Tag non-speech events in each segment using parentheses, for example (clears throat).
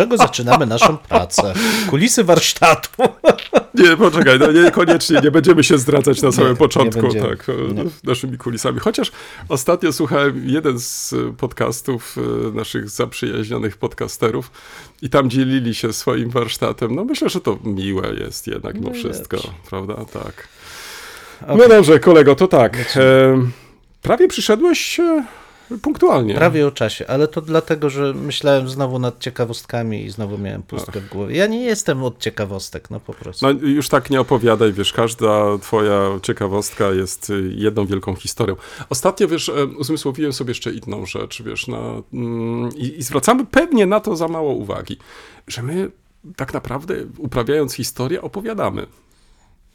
Czego zaczynamy naszą pracę? Kulisy warsztatu. Nie, poczekaj, no niekoniecznie, nie będziemy się zdradzać na samym nie początku, tak, Nie. naszymi kulisami. Chociaż ostatnio słuchałem jeden z podcastów e, naszych zaprzyjaźnionych podcasterów i tam dzielili się swoim warsztatem. No myślę, że to miłe jest jednak mimo wszystko, prawda? Tak. No dobrze, kolego, to tak. E, prawie przyszedłeś e, punktualnie. Prawie o czasie, ale to dlatego, że myślałem znowu nad ciekawostkami i znowu miałem pustkę w głowie. Ja nie jestem od ciekawostek, no po prostu. No już tak nie opowiadaj, wiesz, każda twoja ciekawostka jest y, jedną wielką historią. Ostatnio, wiesz, e, uzmysłowiłem sobie jeszcze inną rzecz, wiesz, na, mm, i, i zwracamy pewnie na to za mało uwagi, że my tak naprawdę uprawiając historię opowiadamy.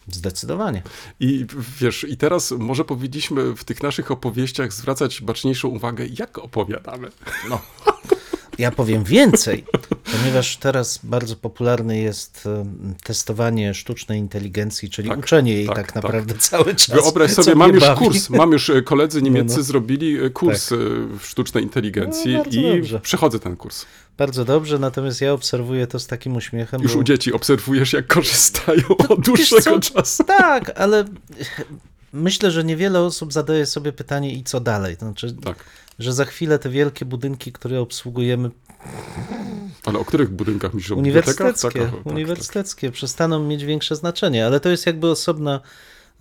Zdecydowanie. I wiesz, i teraz może powinniśmy w tych naszych opowieściach zwracać baczniejszą uwagę, jak opowiadamy. No. (laughs) Ja powiem więcej, (laughs) ponieważ teraz bardzo popularne jest em, testowanie sztucznej inteligencji, czyli Tak, uczenie jej tak, tak, tak. naprawdę (laughs) cały czas. Wyobraź sobie, mam już bawi. kurs, mam już e, koledzy niemieccy no. zrobili e, kurs e, w sztucznej inteligencji No, i dobrze. przechodzę ten kurs. Bardzo dobrze, natomiast ja obserwuję to z takim uśmiechem. Już bo... u dzieci obserwujesz, jak korzystają od wiesz dłuższego co? czasu. Tak, ale myślę, że niewiele osób zadaje sobie pytanie i co dalej. Znaczy, Tak. że za chwilę te wielkie budynki, które obsługujemy, Ale o których budynkach myślisz? O uniwersyteckie, Tak, o, tak, uniwersyteckie przestaną mieć większe znaczenie, ale to jest jakby osobna,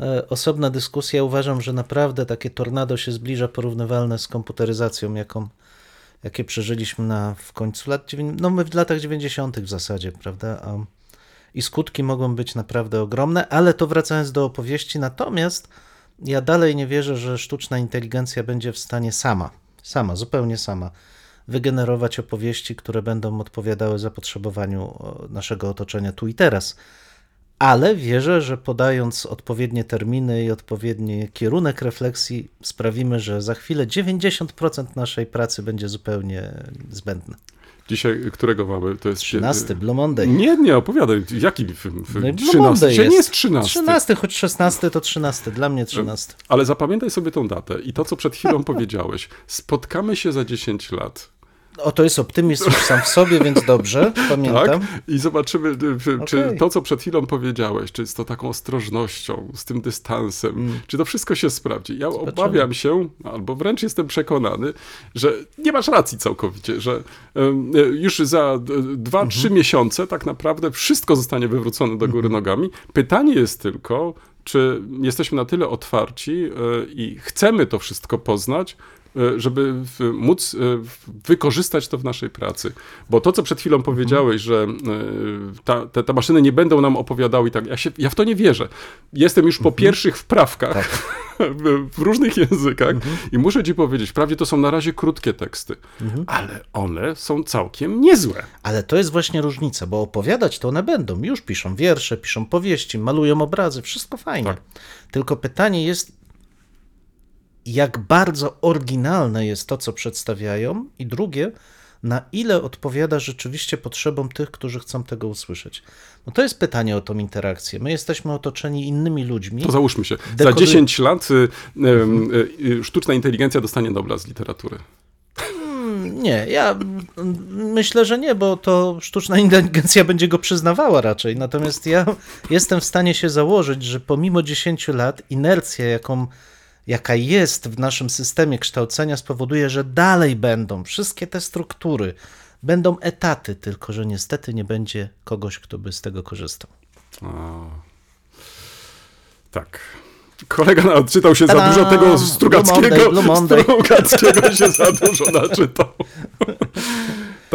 e, osobna dyskusja. Uważam, że naprawdę takie tornado się zbliża porównywalne z komputeryzacją, jaką, jakie przeżyliśmy na, w końcu lat, no my w latach 90. w zasadzie, prawda? A, I skutki mogą być naprawdę ogromne, ale to wracając do opowieści, natomiast ja dalej nie wierzę, że sztuczna inteligencja będzie w stanie sama, sama, zupełnie sama, wygenerować opowieści, które będą odpowiadały zapotrzebowaniu o, naszego otoczenia tu i teraz. Ale wierzę, że podając odpowiednie terminy i odpowiedni kierunek refleksji, sprawimy, że za chwilę 90% naszej pracy będzie zupełnie zbędne. Dzisiaj, którego mamy? To jest 13, Blue Monday. Nie, nie, opowiadaj. Jaki film? No i Blue 13. Monday Dzisiaj nie jest 13. 13, choć 16 to 13, dla mnie 13. Ale zapamiętaj sobie tą datę i to, co przed chwilą (laughs) powiedziałeś. Spotkamy się za 10 lat. O, to jest optymizm sam w sobie, więc dobrze, (laughs) pamiętam. Tak? I zobaczymy, y, czy- czy Okej. to, co przed chwilą powiedziałeś, czy z to taką ostrożnością, z tym dystansem, Mm. czy to wszystko się sprawdzi. Ja obawiam się, albo wręcz jestem przekonany, że nie masz racji całkowicie, że y, już za dwa, Mhm. trzy miesiące tak naprawdę wszystko zostanie wywrócone do góry Mhm. nogami. Pytanie jest tylko, czy jesteśmy na tyle otwarci y, i chcemy to wszystko poznać, żeby w- móc w- wykorzystać to w naszej pracy. Bo to, co przed chwilą powiedziałeś, że y, ta, te, te maszyny nie będą nam opowiadały i tak, ja, się, ja w to nie wierzę. Jestem już po pierwszych wprawkach (laughs) w, w różnych językach i muszę ci powiedzieć, wprawdzie to są na razie krótkie teksty, ale one są całkiem niezłe. Ale to jest właśnie różnica, bo opowiadać to one będą. Już piszą wiersze, piszą powieści, malują obrazy, wszystko fajnie. Tak. Tylko pytanie jest, jak bardzo oryginalne jest to, co przedstawiają, i drugie, na ile odpowiada rzeczywiście potrzebom tych, którzy chcą tego usłyszeć. No to jest pytanie o tą interakcję. My jesteśmy otoczeni innymi ludźmi. To załóżmy się. Za Dekoduj- 10 lat y, y, y, sztuczna inteligencja dostanie Nobla z literatury. Nie, ja myślę, że nie, bo to sztuczna inteligencja będzie go przyznawała raczej. Natomiast ja jestem w stanie się założyć, że pomimo 10 lat inercja, jaką, jaka jest w naszym systemie kształcenia, spowoduje, że dalej będą wszystkie te struktury, będą etaty, tylko że niestety nie będzie kogoś, kto by z tego korzystał. A. Tak. Kolega naczytał się za dużo tego Strugackiego. Blue Monday, Blue Monday. (laughs) Strugackiego się za dużo naczytał. (laughs)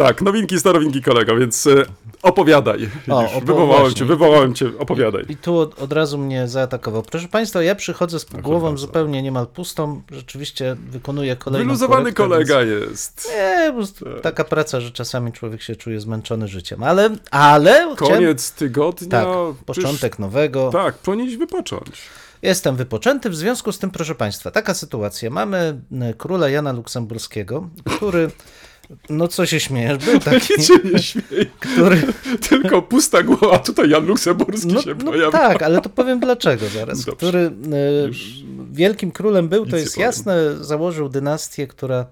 Tak, nowinki, starowinki kolego, więc e, opowiadaj. O, wywołałem właśnie. cię, wywołałem cię, opowiadaj. I tu od, od razu mnie zaatakował. Proszę Państwa, ja przychodzę z głową zupełnie niemal pustą. Rzeczywiście wykonuję kolejną Wyluzowany korektę, więc- kolega jest. Nie, prostu taka praca, że czasami człowiek się czuje zmęczony życiem. Ale, ale chciałem... Koniec tygodnia. Tak, początek nowego. Tak, powinieneś wypocząć. Jestem wypoczęty, w związku z tym, proszę Państwa, taka sytuacja. Mamy e, króla Jana Luksemburskiego, który, (laughs) no co się śmiejesz, był taki, Nic się nie śmiej. który... Tylko pusta głowa, tutaj Jan Luksemburski No, się no pojawia. tak, ale to powiem dlaczego zaraz. Dobrze. Który e, Już wielkim królem był, nic to jest jasne, założył dynastię, która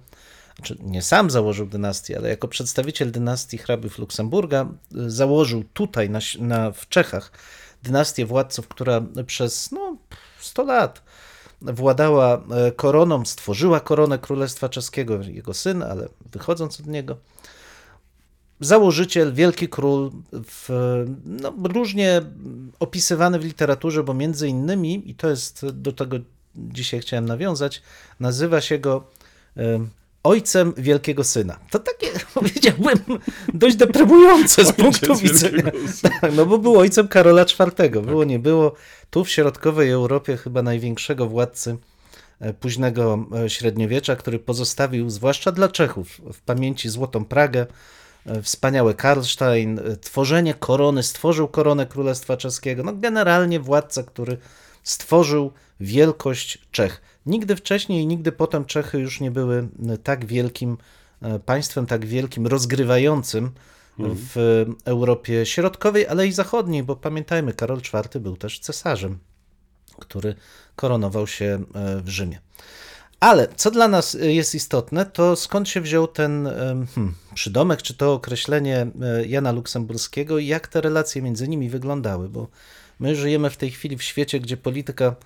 znaczy nie sam założył dynastię, ale jako przedstawiciel dynastii hrabiów Luksemburga y, założył tutaj na, na, w Czechach dynastię władców, która przez no, 100 lat władała e, koroną, stworzyła koronę Królestwa Czeskiego, jego syn, ale wychodząc od niego, założyciel, wielki król, w, no, różnie opisywany w literaturze, bo między innymi, i to jest do tego dzisiaj chciałem nawiązać, nazywa się go em, ojcem wielkiego syna. To takie, (laughs) powiedziałbym, dość deprymujące z punktu widzenia. (laughs) Tak, no bo był ojcem Karola IV. Było, nie było. Tu w środkowej Europie chyba największego władcy e, późnego e, średniowiecza, który pozostawił, zwłaszcza dla Czechów, w pamięci Złotą Pragę, e, wspaniały Karlstein, tworzenie korony, stworzył koronę Królestwa Czeskiego. No generalnie władca, który stworzył wielkość Czech. Nigdy wcześniej i nigdy potem Czechy już nie były e, tak wielkim e, państwem, tak wielkim, rozgrywającym w Europie Środkowej, ale i Zachodniej, bo pamiętajmy, Karol IV był też cesarzem, który koronował się e, w Rzymie. Ale co dla nas jest istotne, to skąd się wziął ten hmm, przydomek, czy to określenie Jana Luksemburskiego i jak te relacje między nimi wyglądały, bo my żyjemy w tej chwili w świecie, gdzie polityka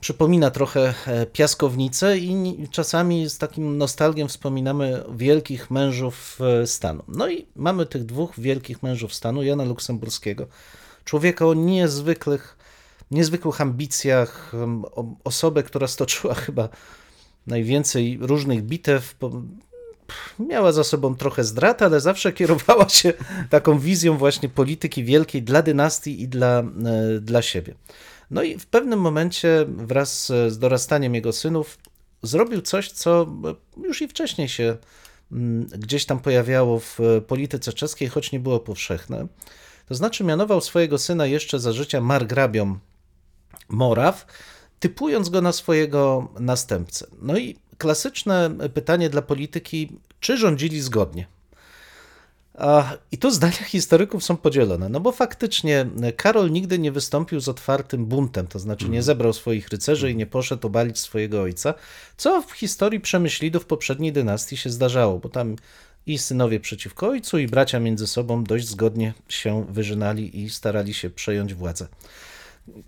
przypomina trochę e, piaskownicę i czasami z takim nostalgiem wspominamy wielkich mężów e, stanu. No i mamy tych dwóch wielkich mężów stanu, Jana Luksemburskiego, człowieka o niezwykłych, niezwykłych ambicjach, osobę, która stoczyła (laughs) chyba najwięcej różnych bitew, miała za sobą trochę zdrad, ale zawsze kierowała (laughs) się taką wizją właśnie polityki wielkiej dla dynastii i dla, e, dla siebie. No i w pewnym momencie wraz z dorastaniem jego synów zrobił coś, co już i wcześniej się mm, gdzieś tam pojawiało w polityce czeskiej, choć nie było powszechne. To znaczy mianował swojego syna jeszcze za życia margrabią Moraw, typując go na swojego następcę. No i klasyczne pytanie dla polityki, czy rządzili zgodnie? I tu zdania historyków są podzielone, no bo faktycznie Karol nigdy nie wystąpił z otwartym buntem, to znaczy nie zebrał swoich rycerzy i nie poszedł obalić swojego ojca, co w historii Przemyślidów poprzedniej dynastii się zdarzało, bo tam i synowie przeciwko ojcu, i bracia między sobą dość zgodnie się wyżynali i starali się przejąć władzę.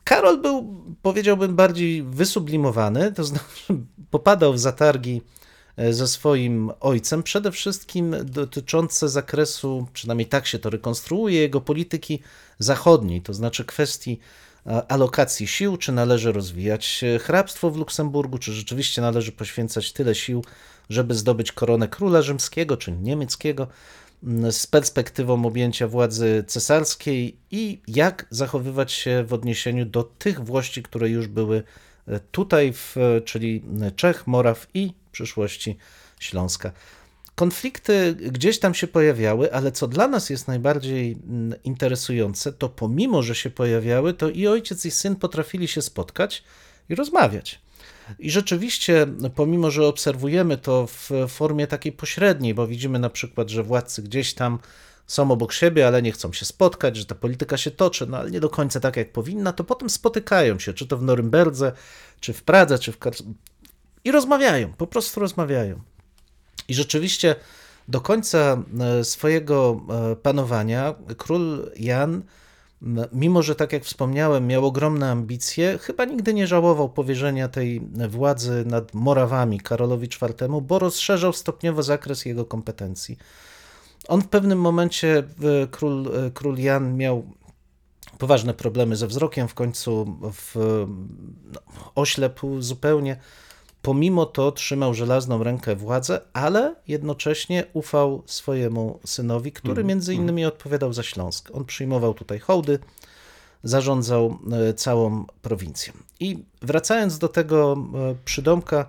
Karol był, powiedziałbym, bardziej wysublimowany, to znaczy (laughs) popadał w zatargi e, ze swoim ojcem, przede wszystkim dotyczące zakresu, przynajmniej tak się to rekonstruuje, jego polityki zachodniej, to znaczy kwestii e, alokacji sił, czy należy rozwijać e, hrabstwo w Luksemburgu, czy rzeczywiście należy poświęcać tyle sił, żeby zdobyć koronę króla rzymskiego czy niemieckiego z perspektywą objęcia władzy cesarskiej i jak zachowywać się w odniesieniu do tych włości, które już były e, tutaj, w, czyli Czech, Moraw i przyszłości Śląska. Konflikty gdzieś tam się pojawiały, ale co dla nas jest najbardziej mm, interesujące, to pomimo, że się pojawiały, to i ojciec i syn potrafili się spotkać i rozmawiać. I rzeczywiście, pomimo że obserwujemy to w formie takiej pośredniej, bo widzimy na przykład, że władcy gdzieś tam są obok siebie, ale nie chcą się spotkać, że ta polityka się toczy, no ale nie do końca tak, jak powinna, to potem spotykają się, czy to w Norymberdze, czy w Pradze, czy w. i rozmawiają, po prostu rozmawiają. I rzeczywiście do końca e, swojego e, panowania król Jan, mimo że tak jak wspomniałem, miał ogromne ambicje, chyba nigdy nie żałował powierzenia tej władzy nad Morawami Karolowi IV, bo rozszerzał stopniowo zakres jego kompetencji. On w pewnym momencie, król, e, król Jan miał poważne problemy ze wzrokiem, w końcu w, no, oślepł zupełnie pomimo to trzymał żelazną rękę władzę, ale jednocześnie ufał swojemu synowi, który między innymi odpowiadał za Śląsk. On przyjmował tutaj hołdy, zarządzał e, całą prowincją. I wracając do tego e, przydomka,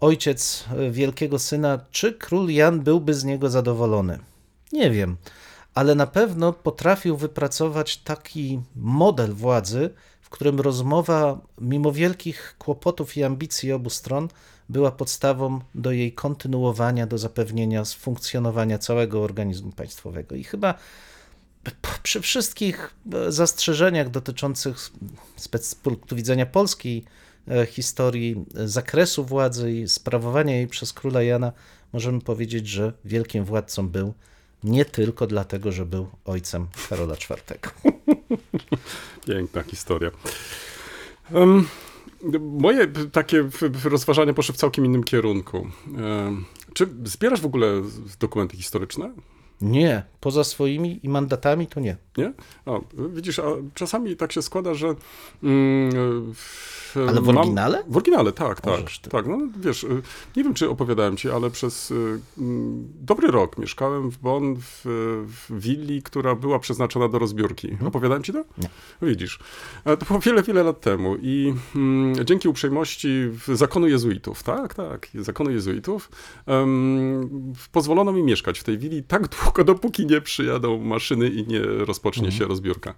ojciec e, wielkiego syna, czy król Jan byłby z niego zadowolony? Nie wiem, ale na pewno potrafił wypracować taki model władzy, w którym rozmowa, mimo wielkich kłopotów i ambicji obu stron, była podstawą do jej kontynuowania, do zapewnienia funkcjonowania całego organizmu państwowego. I chyba przy wszystkich e, zastrzeżeniach dotyczących z punktu widzenia polskiej e, historii e, zakresu władzy i sprawowania jej przez króla Jana, możemy powiedzieć, że wielkim władcą był nie tylko dlatego, że był ojcem Karola IV. (laughs) Piękna historia. Um, moje takie rozważania poszły w całkiem innym kierunku. Um, czy zbierasz w ogóle dokumenty historyczne? Nie, poza swoimi i mandatami to nie. Nie? O, widzisz, a czasami tak się składa, że. Mm, ale w oryginale? Mam, w oryginale, tak, tak. tak. No, wiesz, y, nie wiem, czy opowiadałem ci, ale przez y, mm, dobry rok mieszkałem w Bonn w, w willi, która była przeznaczona do rozbiórki. Hmm. Opowiadałem ci to? Nie. Widzisz. To było wiele, wiele lat temu i mm, dzięki uprzejmości zakonu jezuitów, tak, tak, zakonu jezuitów, um, pozwolono mi mieszkać w tej willi tak długo, dopóki nie przyjadą maszyny i nie rozpocznie hmm. się rozbiórka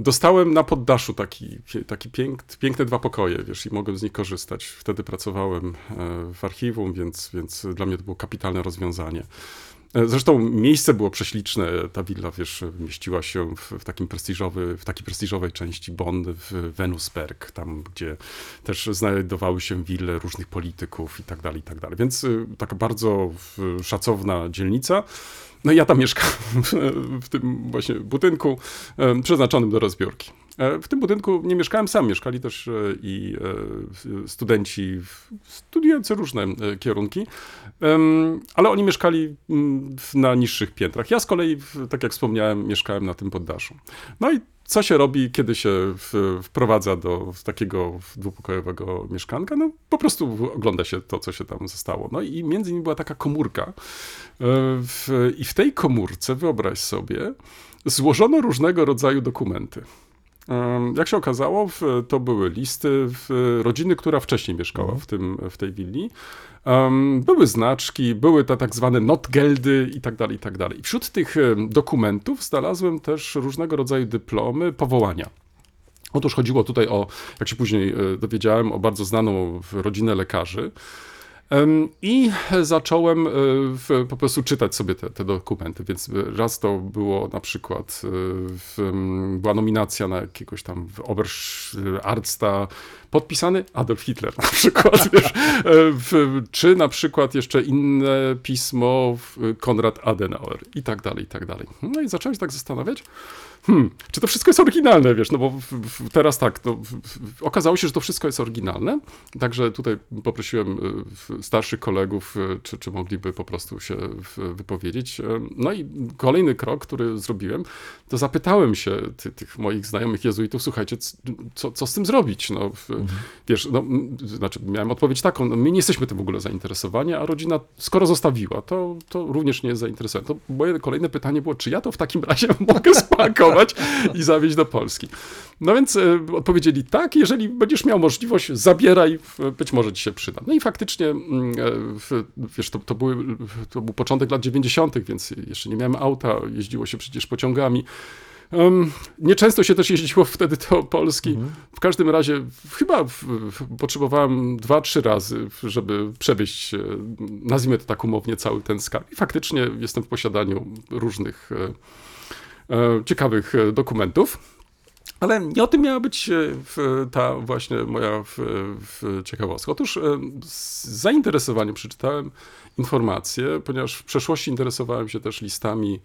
dostałem na poddaszu taki, taki pięk, piękne dwa pokoje, wiesz, i mogłem z nich korzystać. Wtedy pracowałem e, w archiwum, więc, więc dla mnie to było kapitalne rozwiązanie. E, zresztą miejsce było prześliczne. Ta willa, wiesz, mieściła się w, w, takim prestiżowy, w takiej prestiżowej części Bonn, w Venusberg, tam gdzie też znajdowały się wille różnych polityków i tak dalej, i tak dalej. Więc e, taka bardzo szacowna dzielnica. No i ja tam mieszkam w tym właśnie budynku przeznaczonym do rozbiórki. E, w tym budynku nie mieszkałem sam, mieszkali też e, i e, studenci studiujący różne kierunki, ale oni mieszkali na niższych piętrach. Ja z kolei, tak jak wspomniałem, mieszkałem na tym poddaszu. No i co się robi, kiedy się wprowadza do takiego dwupokojowego mieszkanka? No po prostu ogląda się to, co się tam zostało. No i między innymi była taka komórka. I w tej komórce, wyobraź sobie, złożono różnego rodzaju dokumenty. Jak się okazało, to były listy rodziny, która wcześniej mieszkała mhm. w, tym, w tej willi. Były znaczki, były te tak zwane notgeldy i tak dalej, i tak dalej. Wśród tych dokumentów znalazłem też różnego rodzaju dyplomy, powołania. Otóż chodziło tutaj o, jak się później e, dowiedziałem, o bardzo znaną rodzinę lekarzy, i zacząłem e, po prostu czytać sobie te, te, dokumenty, więc raz to było na przykład, e, była nominacja na jakiegoś tam Oberarsta, podpisany Adolf Hitler (laughs) na przykład, wiesz, e, czy na przykład jeszcze inne pismo Konrad Adenauer i tak dalej, i tak dalej. No i zacząłem się tak zastanawiać, hmm, czy to wszystko jest oryginalne, wiesz, no bo teraz tak, no, okazało się, że to wszystko jest oryginalne, także tutaj poprosiłem y, starszych kolegów, y, czy, czy mogliby po prostu się wypowiedzieć. No i kolejny krok, który zrobiłem, to zapytałem się ty, tych moich znajomych jezuitów, słuchajcie, co, co z tym zrobić? No, mhm. Wiesz, no, znaczy miałem odpowiedź taką, no, my nie jesteśmy tym w ogóle zainteresowani, a rodzina skoro zostawiła, to, to również nie jest zainteresowana. To moje kolejne pytanie było, czy ja to w takim razie (laughs) mogę spakować? i zawieźć do Polski. No więc e, odpowiedzieli tak, jeżeli będziesz miał możliwość, zabieraj, być może ci się przyda. No i faktycznie, e, wiesz, to, to, były, to był początek lat 90., więc jeszcze nie miałem auta, jeździło się przecież pociągami. Um, nieczęsto się też jeździło wtedy do Polski. Mhm. W każdym razie chyba w, w, potrzebowałem dwa, trzy razy, żeby przewieźć, nazwijmy to tak umownie, cały ten skarb. I faktycznie jestem w posiadaniu różnych e, E, ciekawych e, dokumentów. Ale nie o tym miała być e, ta właśnie moja ciekawostka. Otóż z zainteresowaniem przeczytałem informacje, ponieważ w przeszłości interesowałem się też listami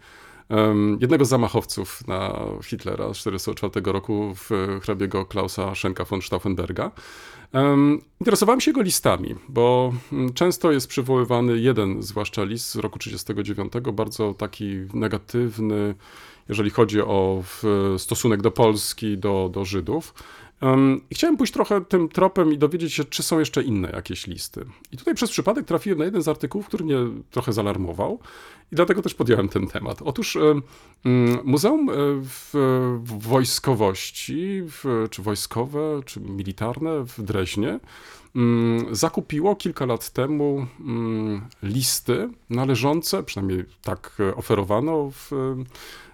jednego z zamachowców na Hitlera z 1944 roku, hrabiego Klausa Schenka von Stauffenberga. Interesowałem się jego listami, bo mm, często jest przywoływany jeden, zwłaszcza list z roku 1939, bardzo taki negatywny, jeżeli chodzi o stosunek do Polski, do, do Żydów. Chciałem pójść trochę tym tropem i dowiedzieć się, czy są jeszcze inne jakieś listy. I tutaj przez przypadek trafiłem na jeden z artykułów, który mnie trochę zalarmował i dlatego też podjąłem ten temat. Otóż um, Muzeum w, w wojskowości, czy wojskowe, czy militarne w Dreźnie um, zakupiło kilka lat temu listy należące, przynajmniej tak oferowano w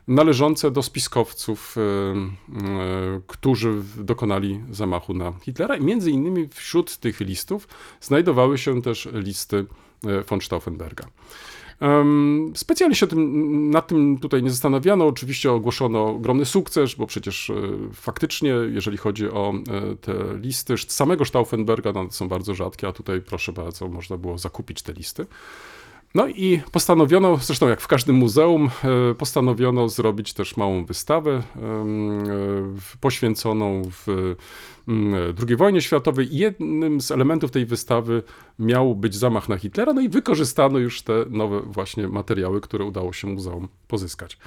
należące do spiskowców, e, e, którzy dokonali zamachu na Hitlera. Między innymi wśród tych listów znajdowały się też listy e, von Stauffenberga. Specjalnie się tym, nad tym tutaj nie zastanawiano. Oczywiście ogłoszono ogromny sukces, bo przecież faktycznie, jeżeli chodzi o te listy samego Stauffenberga, no, są bardzo rzadkie, a tutaj proszę bardzo, można było zakupić te listy. No i postanowiono, zresztą jak w każdym muzeum, e, postanowiono zrobić też małą wystawę e, poświęconą w mm, II wojnie światowej. Jednym z elementów tej wystawy miał być zamach na Hitlera, no i wykorzystano już te nowe właśnie materiały, które udało się muzeum pozyskać.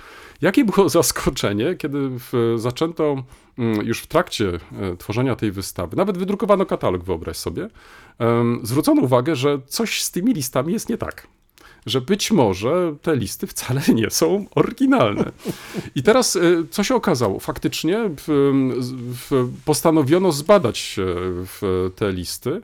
Jakie było (laughs) zaskoczenie, kiedy zaczęto mm, już w trakcie e, tworzenia tej wystawy, nawet wydrukowano katalog, wyobraź sobie, zwrócono uwagę, że coś z tymi listami jest nie tak że być może te listy wcale (laughs) nie są oryginalne. I teraz y, co się okazało? Faktycznie w, w, postanowiono zbadać w te listy.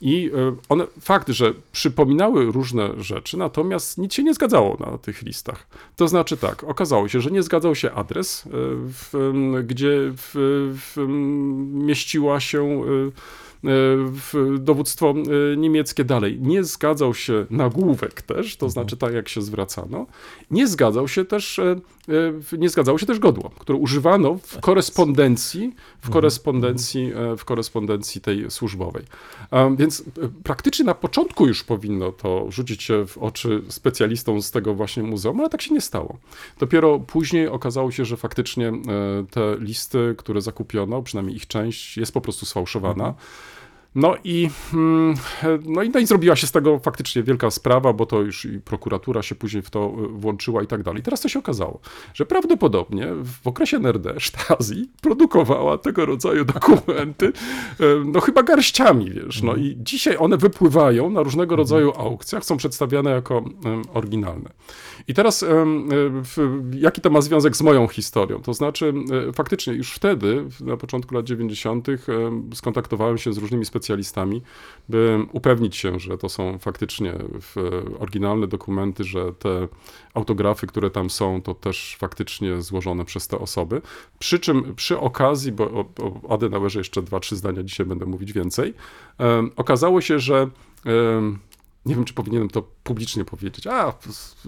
I y, one, fakt, że przypominały różne rzeczy, natomiast nic się nie zgadzało na tych listach. To znaczy tak, okazało się, że nie zgadzał się adres, y, w, gdzie w, mieściła się dowództwo e, niemieckie dalej. Nie zgadzał się nagłówek też, to znaczy tak jak się zwracano. Nie zgadzał się też, e, nie zgadzało się też godło, które używano w korespondencji, w korespondencji, w korespondencji tej służbowej. Więc praktycznie na początku już powinno to rzucić się w oczy specjalistom z tego właśnie muzeum, ale tak się nie stało. Dopiero później okazało się, że faktycznie te listy, które zakupiono, przynajmniej ich część, jest po prostu sfałszowana. No i, mm, no, i, no i zrobiła się z tego faktycznie wielka sprawa, bo to już i prokuratura się później w to y, włączyła i tak dalej. Teraz to się okazało, że prawdopodobnie w okresie NRD Stasi produkowała tego rodzaju dokumenty, y, no chyba garściami, wiesz. No i dzisiaj one wypływają na różnego mhm. rodzaju aukcjach, są przedstawiane jako oryginalne. I teraz jaki to ma związek z moją historią? To znaczy faktycznie już wtedy, na początku lat 90. skontaktowałem się z różnymi specjalistami, specjalistami, by upewnić się, że to są faktycznie oryginalne dokumenty, że te autografy, które tam są, to też faktycznie złożone przez te osoby. Przy czym przy okazji, bo o, o Adenauerze jeszcze dwa, trzy zdania dzisiaj będę mówić więcej, okazało się, że nie wiem, czy powinienem to publicznie powiedzieć, a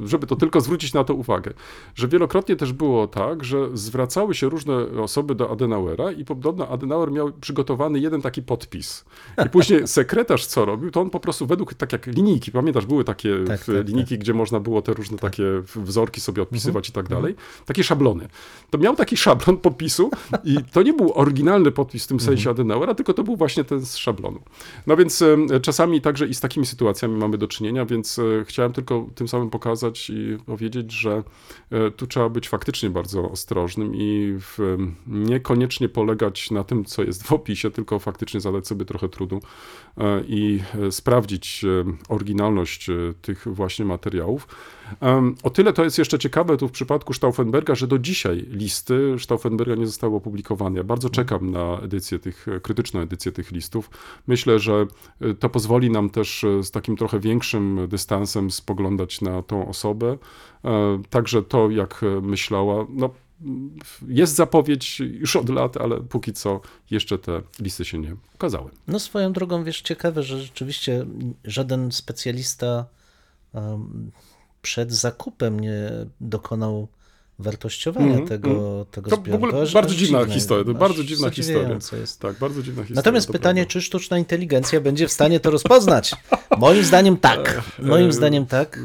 żeby to tylko zwrócić na to uwagę, że wielokrotnie też było tak, że zwracały się różne osoby do Adenauera i podobno Adenauer miał przygotowany jeden taki podpis. I później (laughs) sekretarz co robił, to on po prostu według, tak jak linijki, pamiętasz, były takie tak, tak, linijki, tak. gdzie można było te różne tak. takie wzorki sobie odpisywać mhm. i tak dalej, takie szablony. To miał taki szablon podpisu i to nie był oryginalny podpis w tym sensie mhm. Adenauera, tylko to był właśnie ten z szablonu. No więc czasami także i z takimi sytuacjami mamy do czynienia, więc chciałem tylko tym samym pokazać i powiedzieć, że e, tu trzeba być faktycznie bardzo ostrożnym i w, niekoniecznie polegać na tym, co jest w opisie, tylko faktycznie zadać sobie trochę trudu e, i e, sprawdzić oryginalność tych właśnie materiałów. O tyle to jest jeszcze ciekawe tu w przypadku Stauffenberga, że do dzisiaj listy Stauffenberga nie zostały opublikowane. Ja bardzo czekam na edycję tych, krytyczną edycję tych listów. Myślę, że to pozwoli nam też z takim trochę większym dystansem spoglądać na tą osobę. E, także to, jak myślała, no, jest zapowiedź już od lat, ale póki co jeszcze te listy się nie ukazały. No swoją drogą, wiesz, ciekawe, że rzeczywiście żaden specjalista przed zakupem nie dokonał wartościowania mm, tego, mm. tego to zbioru. W ogóle to bardzo dziwna dziwne, historia, to bardzo dziwna historia. Jest. Tak, bardzo dziwna historia. Natomiast pytanie, prawda. czy sztuczna inteligencja będzie w stanie to rozpoznać? (laughs) Moim zdaniem tak. Moim zdaniem tak.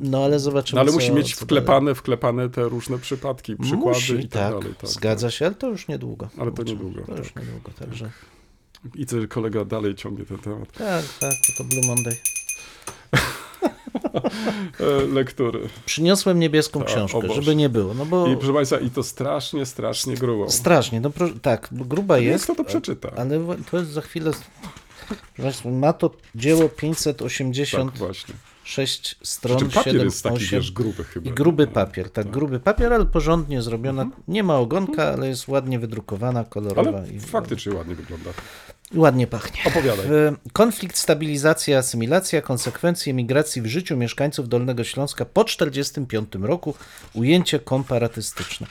No ale zobaczymy. No, ale co, musi mieć wklepane, wklepane te różne przypadki, przykłady musi, i tak, tak dalej. Tak, zgadza tak. się, ale to już niedługo. Ale to niedługo. To już tak. niedługo, także. I co kolega dalej ciągnie ten temat. Tak, tak, to Blue Monday. (laughs) lektury. Przyniosłem niebieską Tak, książkę, żeby nie było. No bo I proszę Państwa, i to strasznie, strasznie grubo. strasznie, no pro, tak, gruba Jest, kto to przeczyta. ale to jest za chwilę. Państwa, ma to dzieło 580 Tak, właśnie. 6 Przy stron, czym papier 7, jest taki, 8 wiesz, gruby chyba. i gruby No, papier, tak, gruby papier, ale porządnie zrobiona. Mhm. Nie ma ogonka, ale jest ładnie wydrukowana, kolorowa Ale i faktycznie ładnie wygląda. Ładnie pachnie. Opowiadaj. Konflikt, stabilizacja, asymilacja, konsekwencje migracji w życiu mieszkańców Dolnego Śląska po 1945 roku, ujęcie komparatystyczne.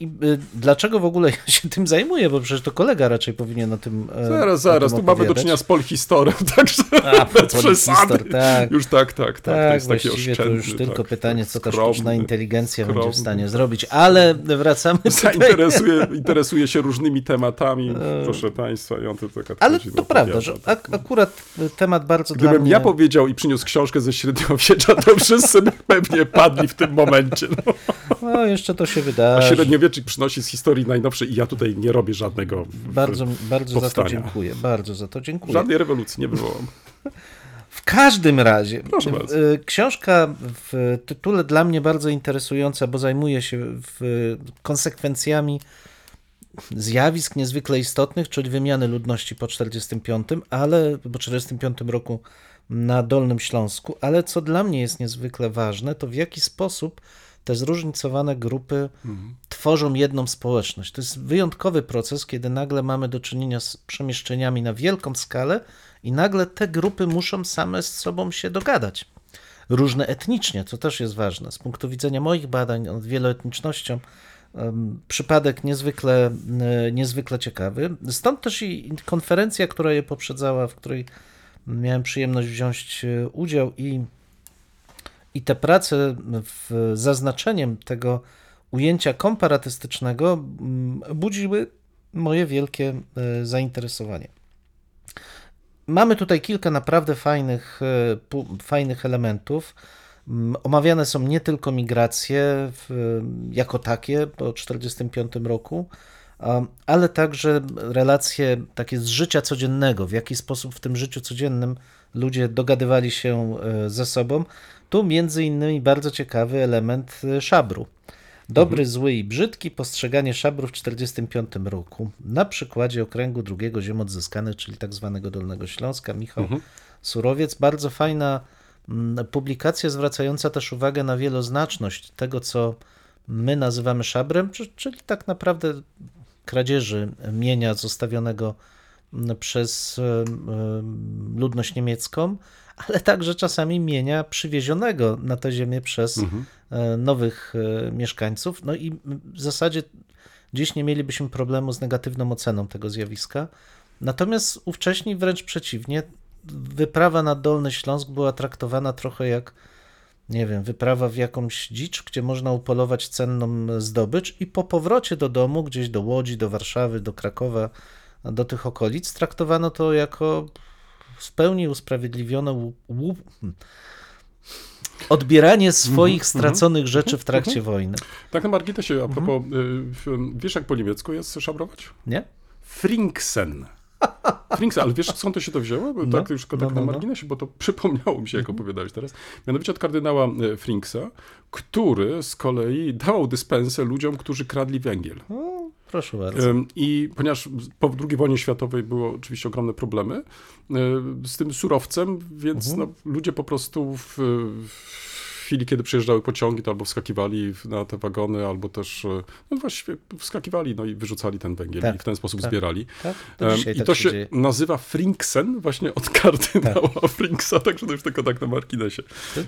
I y, dlaczego w ogóle ja się tym zajmuję? Bo przecież to kolega raczej powinien o tym. e, Zaraz, zaraz, tym tu mamy do czynienia z polhistorem, (laughs) także A, bez przesady. tak. Już tak, tak, tak. to Tak, jest taki właściwie to już tylko tak, pytanie, tak, co ta skromny. sztuczna inteligencja będzie w skromny. stanie zrobić. Ale wracamy tutaj. Zainteresuje interesuje się różnymi tematami, proszę Państwa, i on tu taka E. Ale to prawda, że ak- akurat temat bardzo dla Gdybym mnie... ja powiedział i przyniósł książkę ze średniowiecza, to wszyscy by pewnie padli w tym momencie. No. No, jeszcze to się A wydarzy. Średniowiecznik przynosi z historii najnowszej i ja tutaj nie robię żadnego. Bardzo, bardzo za to powstania. dziękuję. Bardzo za to dziękuję. Żadnej rewolucji nie wywołam. (laughs) W każdym razie, Proszę bardzo. y, książka w tytule dla mnie bardzo interesująca, bo zajmuje się konsekwencjami zjawisk niezwykle istotnych, czyli wymiany ludności po 45, ale po 45 roku na Dolnym Śląsku, ale co dla mnie jest niezwykle ważne, to w jaki sposób te zróżnicowane grupy tworzą jedną społeczność. To jest wyjątkowy proces, kiedy nagle mamy do czynienia z przemieszczeniami na wielką skalę i nagle te grupy muszą same z sobą się dogadać. Różne etnicznie, to też jest ważne. Z punktu widzenia moich badań nad wieloetnicznością, przypadek niezwykle, e, niezwykle ciekawy. Stąd też i konferencja, która je poprzedzała, w której miałem przyjemność wziąć e, udział i i te prace w zaznaczeniem tego ujęcia komparatystycznego mm, budziły moje wielkie e, zainteresowanie. Mamy tutaj kilka naprawdę fajnych, e, fajnych elementów. Mm, Omawiane są nie tylko migracje jako takie po 1945 roku, ale także relacje takie z życia codziennego, w jaki sposób w tym życiu codziennym ludzie dogadywali się e, ze sobą. Tu między innymi bardzo ciekawy element e, szabru. Dobry, zły i brzydki, postrzeganie szabru w 1945 roku. Na przykładzie okręgu drugiego ziem odzyskanych, czyli tak zwanego Dolnego Śląska, Michał Surowiec. Bardzo fajna mm, publikacja zwracająca też uwagę na wieloznaczność tego, co my nazywamy szabrem, czy- czyli tak naprawdę kradzieży mienia zostawionego mm, przez ludność niemiecką, ale także czasami mienia przywiezionego na tę ziemię przez e, nowych e, mieszkańców. No i w zasadzie dziś nie mielibyśmy problemu z negatywną oceną tego zjawiska. Natomiast ówcześni wręcz przeciwnie, wyprawa na Dolny Śląsk była traktowana trochę jak, nie wiem, wyprawa w jakąś dzicz, gdzie można upolować cenną zdobycz i po powrocie do domu, gdzieś do Łodzi, do Warszawy, do Krakowa, do tych okolic, traktowano to jako w pełni usprawiedliwione hmm, odbieranie swoich straconych rzeczy w trakcie wojny. Tak na marginesie, a Mhm. propos, y, wiesz jak po niemiecku jest szabrować? Nie? Frinksen. (laughs) Frinksen, ale wiesz skąd to się to wzięło? No, tak już tak no, na no, no. marginesie, bo to (laughs) przypomniało mi się, jak opowiadałeś teraz. Mianowicie od kardynała e, Frinksa, który z kolei dawał dyspensę ludziom, którzy kradli węgiel. Proszę bardzo. I ponieważ po II wojnie światowej były oczywiście ogromne problemy y, z tym surowcem, więc Mhm. no, ludzie po prostu w, w chwili, kiedy przyjeżdżały pociągi, to albo wskakiwali na te wagony, albo też y, no właściwie wskakiwali no i wyrzucali ten węgiel Tak, i w ten sposób tak. zbierali. Tak? To I tak to się dzieje. nazywa Frinksen właśnie od kardynała Frinksa, także to już tylko tak na marginesie.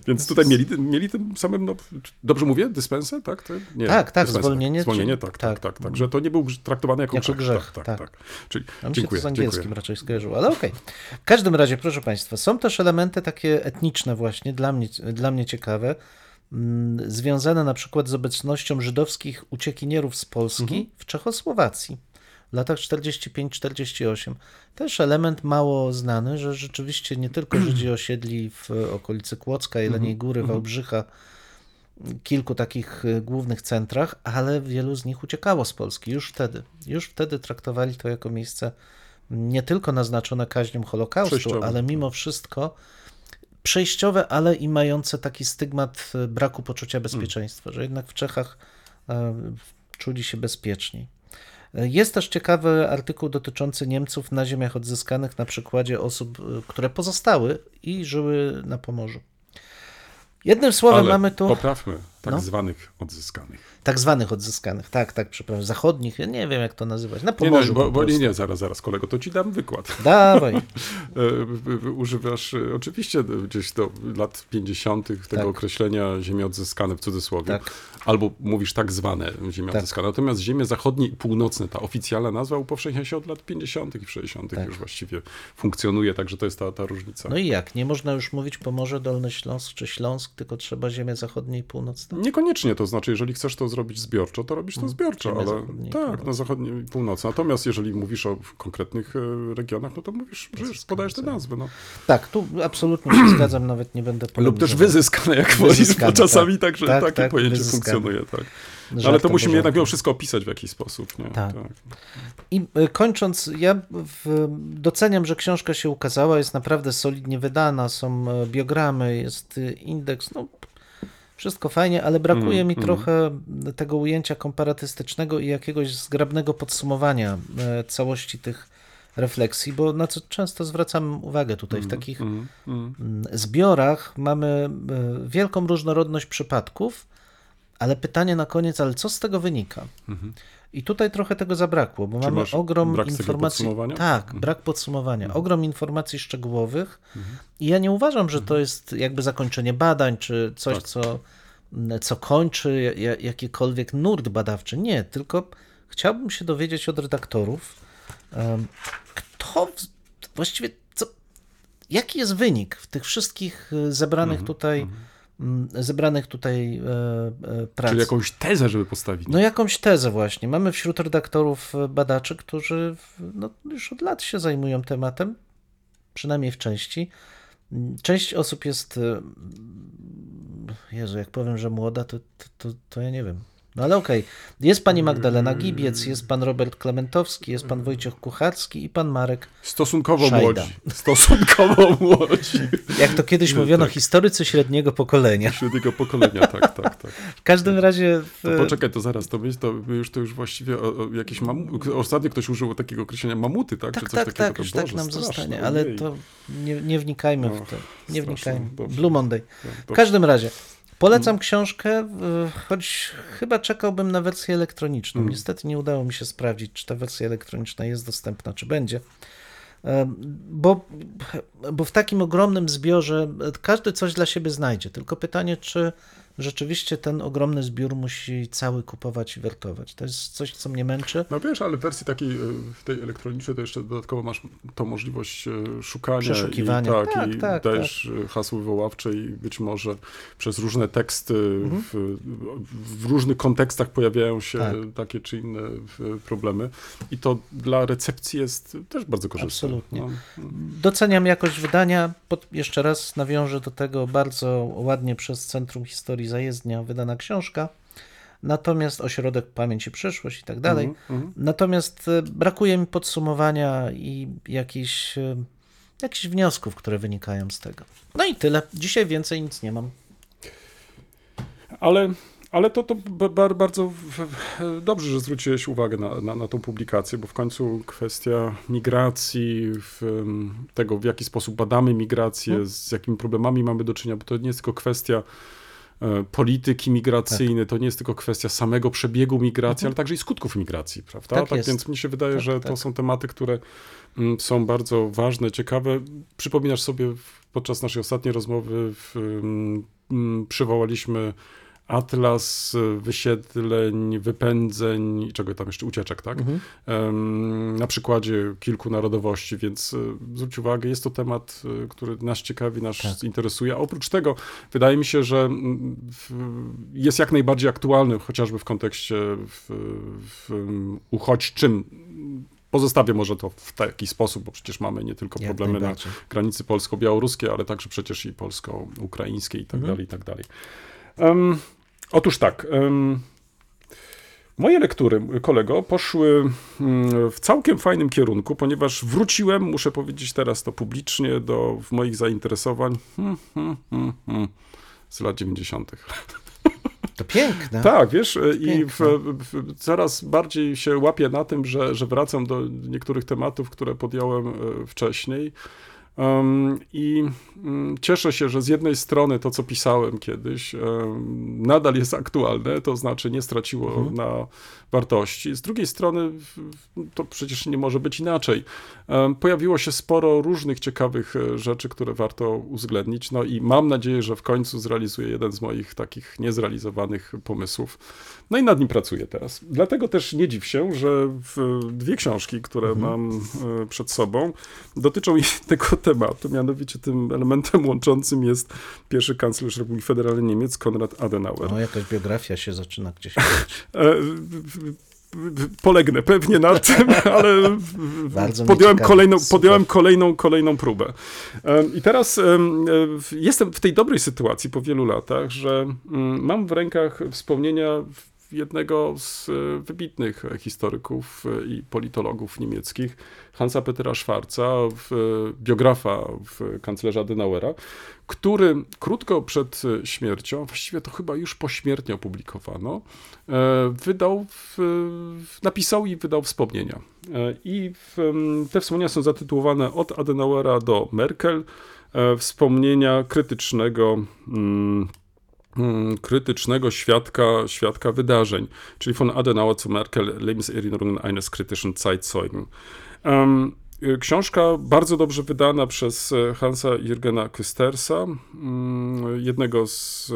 Więc tutaj mieli, mieli tym samym, no, dobrze mówię, dyspensę, tak? To, nie, Tak, tak, dyspensę. zwolnienie, Zwolnienie, tak, tak. tak, tak, tak. Że to nie był traktowany jako, Jako grzech. Tak, tak. tak, tak. Czyli A mi dziękuję, się to z angielskim dziękuję. raczej skojarzyło, ale okej. W każdym razie, proszę Państwa, są też elementy takie etniczne właśnie, dla mnie, dla mnie ciekawe, związane na przykład z obecnością żydowskich uciekinierów z Polski Mhm. w Czechosłowacji w latach 45-48. Też element mało znany, że rzeczywiście nie tylko (clears throat) Żydzi osiedli w okolicy Kłodzka, Mhm. Jeleniej Góry, Wałbrzycha, kilku takich y, głównych centrach, ale wielu z nich uciekało z Polski już wtedy. Już wtedy traktowali to jako miejsce nie tylko naznaczone kaźnią Holokaustu, ale tak. mimo wszystko przejściowe, ale i mające taki stygmat e, braku poczucia Mm. bezpieczeństwa, że jednak w Czechach e, czuli się bezpieczniej. E, Jest też ciekawy artykuł dotyczący Niemców na ziemiach odzyskanych na przykładzie osób, które pozostały i żyły na Pomorzu. Jednym słowem Ale mamy tu poprawmy tak No. zwanych odzyskanych. tak zwanych odzyskanych, tak, tak, przepraszam, zachodnich, ja nie wiem jak to nazywać, na Nie, Pomorzu nie, po bo, bo nie, nie, zaraz, zaraz, kolego, to ci dam wykład. (laughs) Dawaj, (laughs) E, Używasz e, oczywiście gdzieś do lat 50. tego Tak. określenia ziemie odzyskane w cudzysłowie. Tak. Albo mówisz tak zwane ziemie Tak. odzyskane. Natomiast ziemie zachodnie i północne, ta oficjalna nazwa upowszechnia się od lat 50. i 60. Tak. już właściwie funkcjonuje, także to jest ta, ta różnica. no i jak, nie można już mówić Pomorze, Dolny Śląsk czy Śląsk, tylko trzeba ziemię zachodnie i północne? Niekoniecznie, to znaczy, jeżeli chcesz to zrobić zbiorczo, to robisz to zbiorczo, Mm, ziemia ale tak, na zachodnie i północne. Natomiast jeżeli mówisz o konkretnych e, regionach, no to mówisz, przecież podajesz te nazwy. No. Tak, tu absolutnie się (clears throat) zgadzam, nawet nie będę Lub też wyzyskane, jak wolisz, Wyzyskane, bo czasami tak. także Tak, takie tak, pojęcie wyzyskane. funkcjonuje. Tak. No, Żartem ale to musimy jednak mimo wszystko opisać w jakiś sposób. Nie? Tak. I y, kończąc, ja w, doceniam, że książka się ukazała, jest naprawdę solidnie wydana, są e, biogramy, jest indeks, no wszystko fajnie, ale brakuje Mm, mi mm. trochę tego ujęcia komparatystycznego i jakiegoś zgrabnego podsumowania e, całości tych refleksji, bo na co często zwracam uwagę tutaj w takich Mm, mm. mm, zbiorach mamy e, wielką różnorodność przypadków, ale pytanie na koniec, ale co z tego wynika? I tutaj trochę tego zabrakło, bo Mhm. Czy mamy ogrom brak informacji. podsumowania? Tak, Mhm. brak podsumowania, ogrom informacji szczegółowych. I ja nie uważam, że to jest jakby zakończenie badań, czy coś, Tak. co, mm, co kończy ja- jakikolwiek nurt badawczy. Nie, tylko chciałbym się dowiedzieć od redaktorów, kto właściwie, co, jaki jest wynik w tych wszystkich e, zebranych Mhm, tutaj, mm, zebranych tutaj e, e, prac. Czyli jakąś tezę, żeby postawić. No jakąś tezę właśnie. Mamy wśród redaktorów e, badaczy, którzy no, już od lat się zajmują tematem, przynajmniej w części. Część osób jest, Jezu, jak powiem, że młoda, to, to, to, to ja nie wiem. No ale okej. Jest pani Magdalena Gibiec, jest pan Robert Klementowski, jest pan Wojciech Kucharski i pan Marek. Stosunkowo Szajda. młodzi. Stosunkowo (laughs) młodzi. Jak to kiedyś mówiono, historycy średniego pokolenia. Średniego pokolenia, tak, tak, tak. (laughs) W każdym razie... w- To poczekaj, to zaraz, to, my- to już to już właściwie o, o jakieś mamu... Ostatnio ktoś użył takiego określenia mamuty, tak? Czy Tak, coś tak, takiego? tak, To już tak nam straszne, zostanie, ale to nie, nie wnikajmy w to. Nie straszne, wnikajmy. dobrze. Blue Monday. No, W każdym razie, polecam książkę, choć chyba czekałbym na wersję elektroniczną. Mm. Niestety nie udało mi się sprawdzić, czy ta wersja elektroniczna jest dostępna, czy będzie. Bo, bo w takim ogromnym zbiorze każdy coś dla siebie znajdzie. Tylko pytanie, czy rzeczywiście ten ogromny zbiór musi cały kupować i wertować. To jest coś, co mnie męczy. No wiesz, ale w wersji takiej, e, w tej elektronicznej to jeszcze dodatkowo masz tą możliwość e, szukania. Przeszukiwania. I, tak, Tak, i tak, dajesz e, hasło wywoławcze i być może przez różne teksty Mhm. w, w różnych kontekstach pojawiają się Tak. takie czy inne problemy. I to dla recepcji jest też bardzo korzystne. Absolutnie. No. Doceniam jakość wydania. Pod, jeszcze raz nawiążę do tego bardzo ładnie przez Centrum Historii Zajezdnia wydana książka. Natomiast Ośrodek Pamięć i Przyszłość i tak dalej. Mhm, mhm. Natomiast e, brakuje mi podsumowania i jakichś, e, jakichś wniosków, które wynikają z tego. No i tyle. Dzisiaj więcej nic nie mam. Ale, ale to, to ba- ba- bardzo dobrze, że zwróciłeś uwagę na, na, na tą publikację, bo w końcu kwestia migracji, w, tego w jaki sposób badamy migrację, Mhm. z jakimi problemami mamy do czynienia, bo to nie jest tylko kwestia polityki migracyjnej, to nie jest tylko kwestia samego przebiegu migracji, ale także i skutków migracji, prawda? Mhm. Tak jest. więc mi się wydaje, Tak, że tak. to są tematy, które mm, są bardzo ważne, ciekawe. Przypominasz sobie podczas naszej ostatniej rozmowy w, mm, mm, przywołaliśmy atlas wysiedleń, wypędzeń i czego tam jeszcze, ucieczek, tak? Mhm. Na przykładzie kilku narodowości, więc y, zwróć uwagę, jest to temat, y, który nas ciekawi, nas Tak. interesuje. A oprócz tego wydaje mi się, że jest jak najbardziej aktualny, chociażby w kontekście w, w, uchodźczym. Pozostawię może to w taki sposób, bo przecież mamy nie tylko problemy na granicy polsko-białoruskiej, ale także przecież i polsko-ukraińskiej i tak Mhm. dalej, i tak dalej. Em, otóż tak, em, Moje lektury, kolego, poszły mm, w całkiem fajnym kierunku, ponieważ wróciłem, muszę powiedzieć teraz to publicznie, do moich zainteresowań hmm, hmm, hmm, hmm, z lat 90. To piękne. Tak, wiesz, i Piękne. w, w, coraz bardziej się łapię na tym, że, że wracam do niektórych tematów, które podjąłem e, wcześniej. I mm, cieszę się, że z jednej strony to, co pisałem kiedyś, nadal jest aktualne, to znaczy nie straciło Mhm. na wartości. Z drugiej strony, to przecież nie może być inaczej. Pojawiło się sporo różnych ciekawych e, rzeczy, które warto uwzględnić. No i mam nadzieję, że w końcu zrealizuję jeden z moich takich niezrealizowanych pomysłów. No i nad nim pracuję teraz. Dlatego też nie dziw się, że dwie książki, które mam e, przed sobą, dotyczą jednego (laughs) tematu, mianowicie tym elementem łączącym jest pierwszy kanclerz Republiki Federalnej Niemiec, Konrad Adenauer. No, jakaś biografia się zaczyna gdzieś. (laughs) E, Polegnę pewnie na (laughs) tym, ale podjąłem, kolejną, podjąłem kolejną, kolejną próbę. Em, I teraz e, jestem w tej dobrej sytuacji po wielu latach, że mm, mam w rękach wspomnienia jednego z e, wybitnych historyków e, i politologów niemieckich, Hansa Petera Schwarza, e, biografa w kanclerza Adenauera, który krótko przed śmiercią, właściwie to chyba już pośmiertnie opublikowano, wydał, napisał i wydał wspomnienia. I te wspomnienia są zatytułowane od Adenauera do Merkel, wspomnienia krytycznego, krytycznego świadka, świadka wydarzeń, czyli von Adenauer zu Merkel Lebenserinnerungen eines kritischen Zeitzeugen. Y, Książka bardzo dobrze wydana przez e, Hansa Jürgena Küstersa, mm, jednego z, e,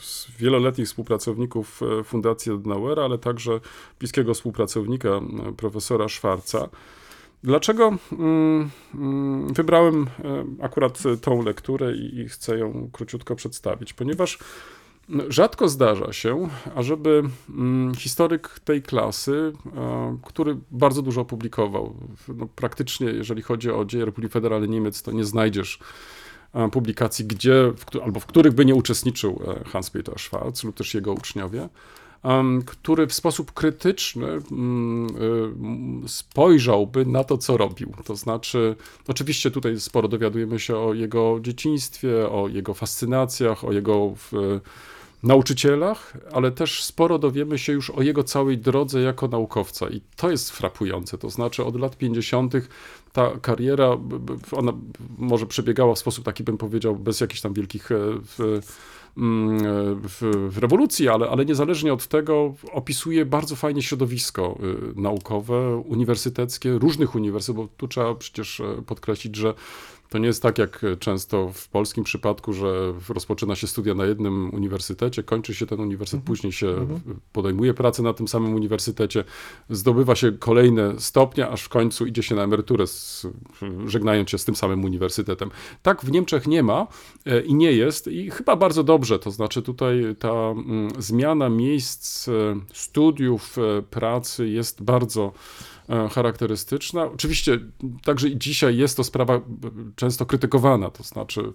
z wieloletnich współpracowników e, Fundacji Adenauera, ale także bliskiego współpracownika profesora Schwarza. Dlaczego mm, mm, wybrałem e, akurat e, tą lekturę i, chcę ją króciutko przedstawić? Ponieważ mm, rzadko zdarza się, ażeby historyk tej klasy, e, który bardzo dużo opublikował, no, praktycznie jeżeli chodzi o dzieje Republiki Federalnej Niemiec, to nie znajdziesz publikacji, gdzie, w, albo w których by nie uczestniczył Hans-Peter Schwarz lub też jego uczniowie, który w sposób krytyczny mm, y, spojrzałby na to, co robił. To znaczy, oczywiście tutaj sporo dowiadujemy się o jego dzieciństwie, o jego fascynacjach, o jego nauczycielach, ale też sporo dowiemy się już o jego całej drodze jako naukowca i to jest frapujące. To znaczy od lat 50. ta kariera, ona może przebiegała w sposób taki, bym powiedział, bez jakichś tam wielkich e, w, mm, w, w rewolucji, ale, ale niezależnie od tego opisuje bardzo fajnie środowisko y, naukowe, uniwersyteckie, różnych uniwersytetów, bo tu trzeba przecież e, podkreślić, że to nie jest tak jak często w polskim przypadku, że rozpoczyna się studia na jednym uniwersytecie, kończy się ten uniwersytet, później się podejmuje pracę na tym samym uniwersytecie, zdobywa się kolejne stopnie, aż w końcu idzie się na emeryturę, z, żegnając się z tym samym uniwersytetem. Tak w Niemczech nie ma e, i nie jest i chyba bardzo dobrze, to znaczy tutaj ta mm, zmiana miejsc e, studiów, e, pracy jest bardzo charakterystyczna. Oczywiście także i dzisiaj jest to sprawa b- często krytykowana, to znaczy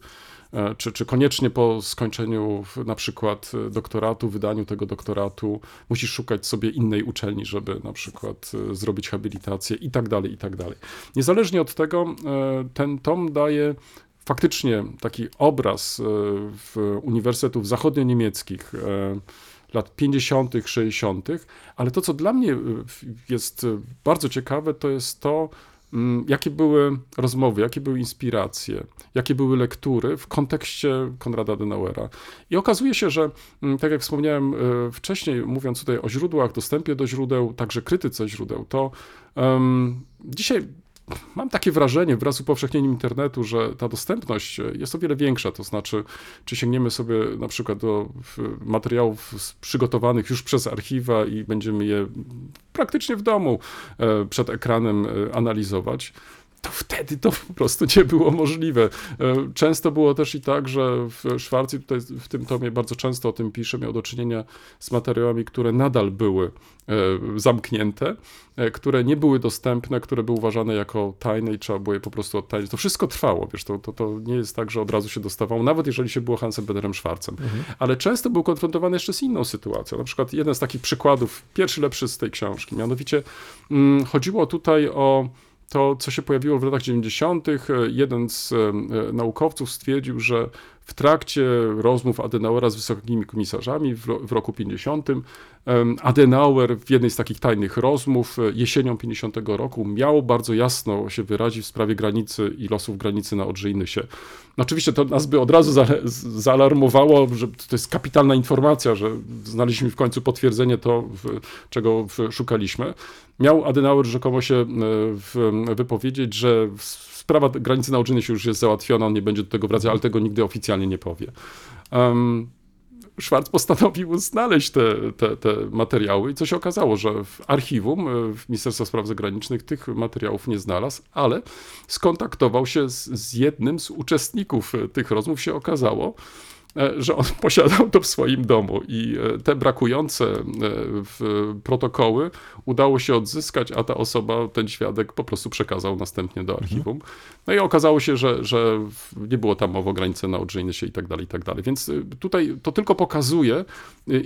e, czy, czy koniecznie po skończeniu na przykład e, doktoratu, wydaniu tego doktoratu musisz szukać sobie innej uczelni, żeby na przykład e, zrobić habilitację i tak dalej, i tak dalej. Niezależnie od tego e, ten tom daje faktycznie taki obraz e, w uniwersytetów zachodnio-niemieckich e, lat 50., 60., ale to, co dla mnie y, jest y, bardzo ciekawe, to jest to, mm, jakie były rozmowy, jakie były inspiracje, jakie były lektury w kontekście Konrada Adenauera. I okazuje się, że mm, tak jak wspomniałem y, wcześniej, mówiąc tutaj o źródłach, dostępie do źródeł, także krytyce źródeł, to em, dzisiaj mam takie wrażenie wraz z upowszechnieniem internetu, że ta dostępność jest o wiele większa. To znaczy, czy sięgniemy sobie na przykład do materiałów przygotowanych już przez archiwa i będziemy je praktycznie w domu e, przed ekranem e, analizować. To wtedy to po prostu nie było możliwe. E, często było też i tak, że w Szwarcji, tutaj w tym tomie bardzo często o tym pisze, miał do czynienia z materiałami, które nadal były e, zamknięte, e, które nie były dostępne, które były uważane jako tajne i trzeba było je po prostu odtajnić. To wszystko trwało, wiesz, to, to, to nie jest tak, że od razu się dostawało, nawet jeżeli się było Hansem Bederem Schwarzem. Mhm. Ale często był konfrontowany jeszcze z inną sytuacją. Na przykład jeden z takich przykładów, pierwszy lepszy z tej książki, mianowicie mm, chodziło tutaj o to, co się pojawiło w latach 90., jeden z e, naukowców stwierdził, że w trakcie rozmów Adenauera z wysokimi komisarzami w, roku 50 Adenauer w jednej z takich tajnych rozmów e, jesienią 50 roku miał bardzo jasno się wyrazić w sprawie granicy i losów granicy na Odrzyjnysie. No oczywiście to nas by od razu zaalarmowało, że to jest kapitalna informacja, że znaleźliśmy w końcu potwierdzenie to, czego szukaliśmy. Miał Adenauer rzekomo się e, wypowiedzieć, że sprawa granicy na Odrzynysie już jest załatwiona, on nie będzie do tego wracał, ale tego nigdy oficjalnie nie powie. Um, Schwarz postanowił znaleźć te, te, te, materiały i co się okazało, że w archiwum e, w Ministerstwa Spraw Zagranicznych tych materiałów nie znalazł, ale skontaktował się z, z jednym z uczestników e, tych rozmów, się okazało, że on (laughs) posiadał to w swoim domu i e, te brakujące e, protokoły udało się odzyskać, a ta osoba, ten świadek po prostu przekazał następnie do archiwum. No i okazało się, że, że nie było tam mowy o granicy na się i tak dalej, i tak dalej. Więc tutaj to tylko pokazuje,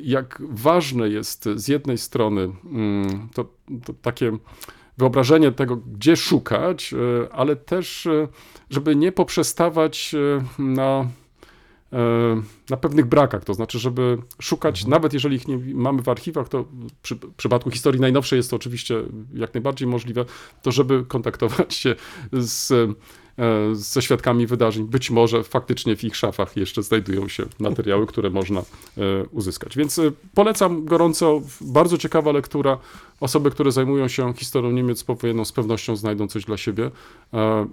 jak ważne jest z jednej strony mm, to, to takie wyobrażenie tego, gdzie szukać, ale też, żeby nie poprzestawać na E, na pewnych brakach, to znaczy, żeby szukać, mhm. nawet jeżeli ich nie mamy w archiwach, to przy, w przypadku historii najnowszej jest to oczywiście jak najbardziej możliwe, to żeby kontaktować się z E, ze świadkami wydarzeń. Być może faktycznie w ich szafach jeszcze znajdują się materiały, które można e, uzyskać. Więc e, polecam gorąco, bardzo ciekawa lektura. Osoby, które zajmują się historią Niemiec powojenną z pewnością znajdą coś dla siebie.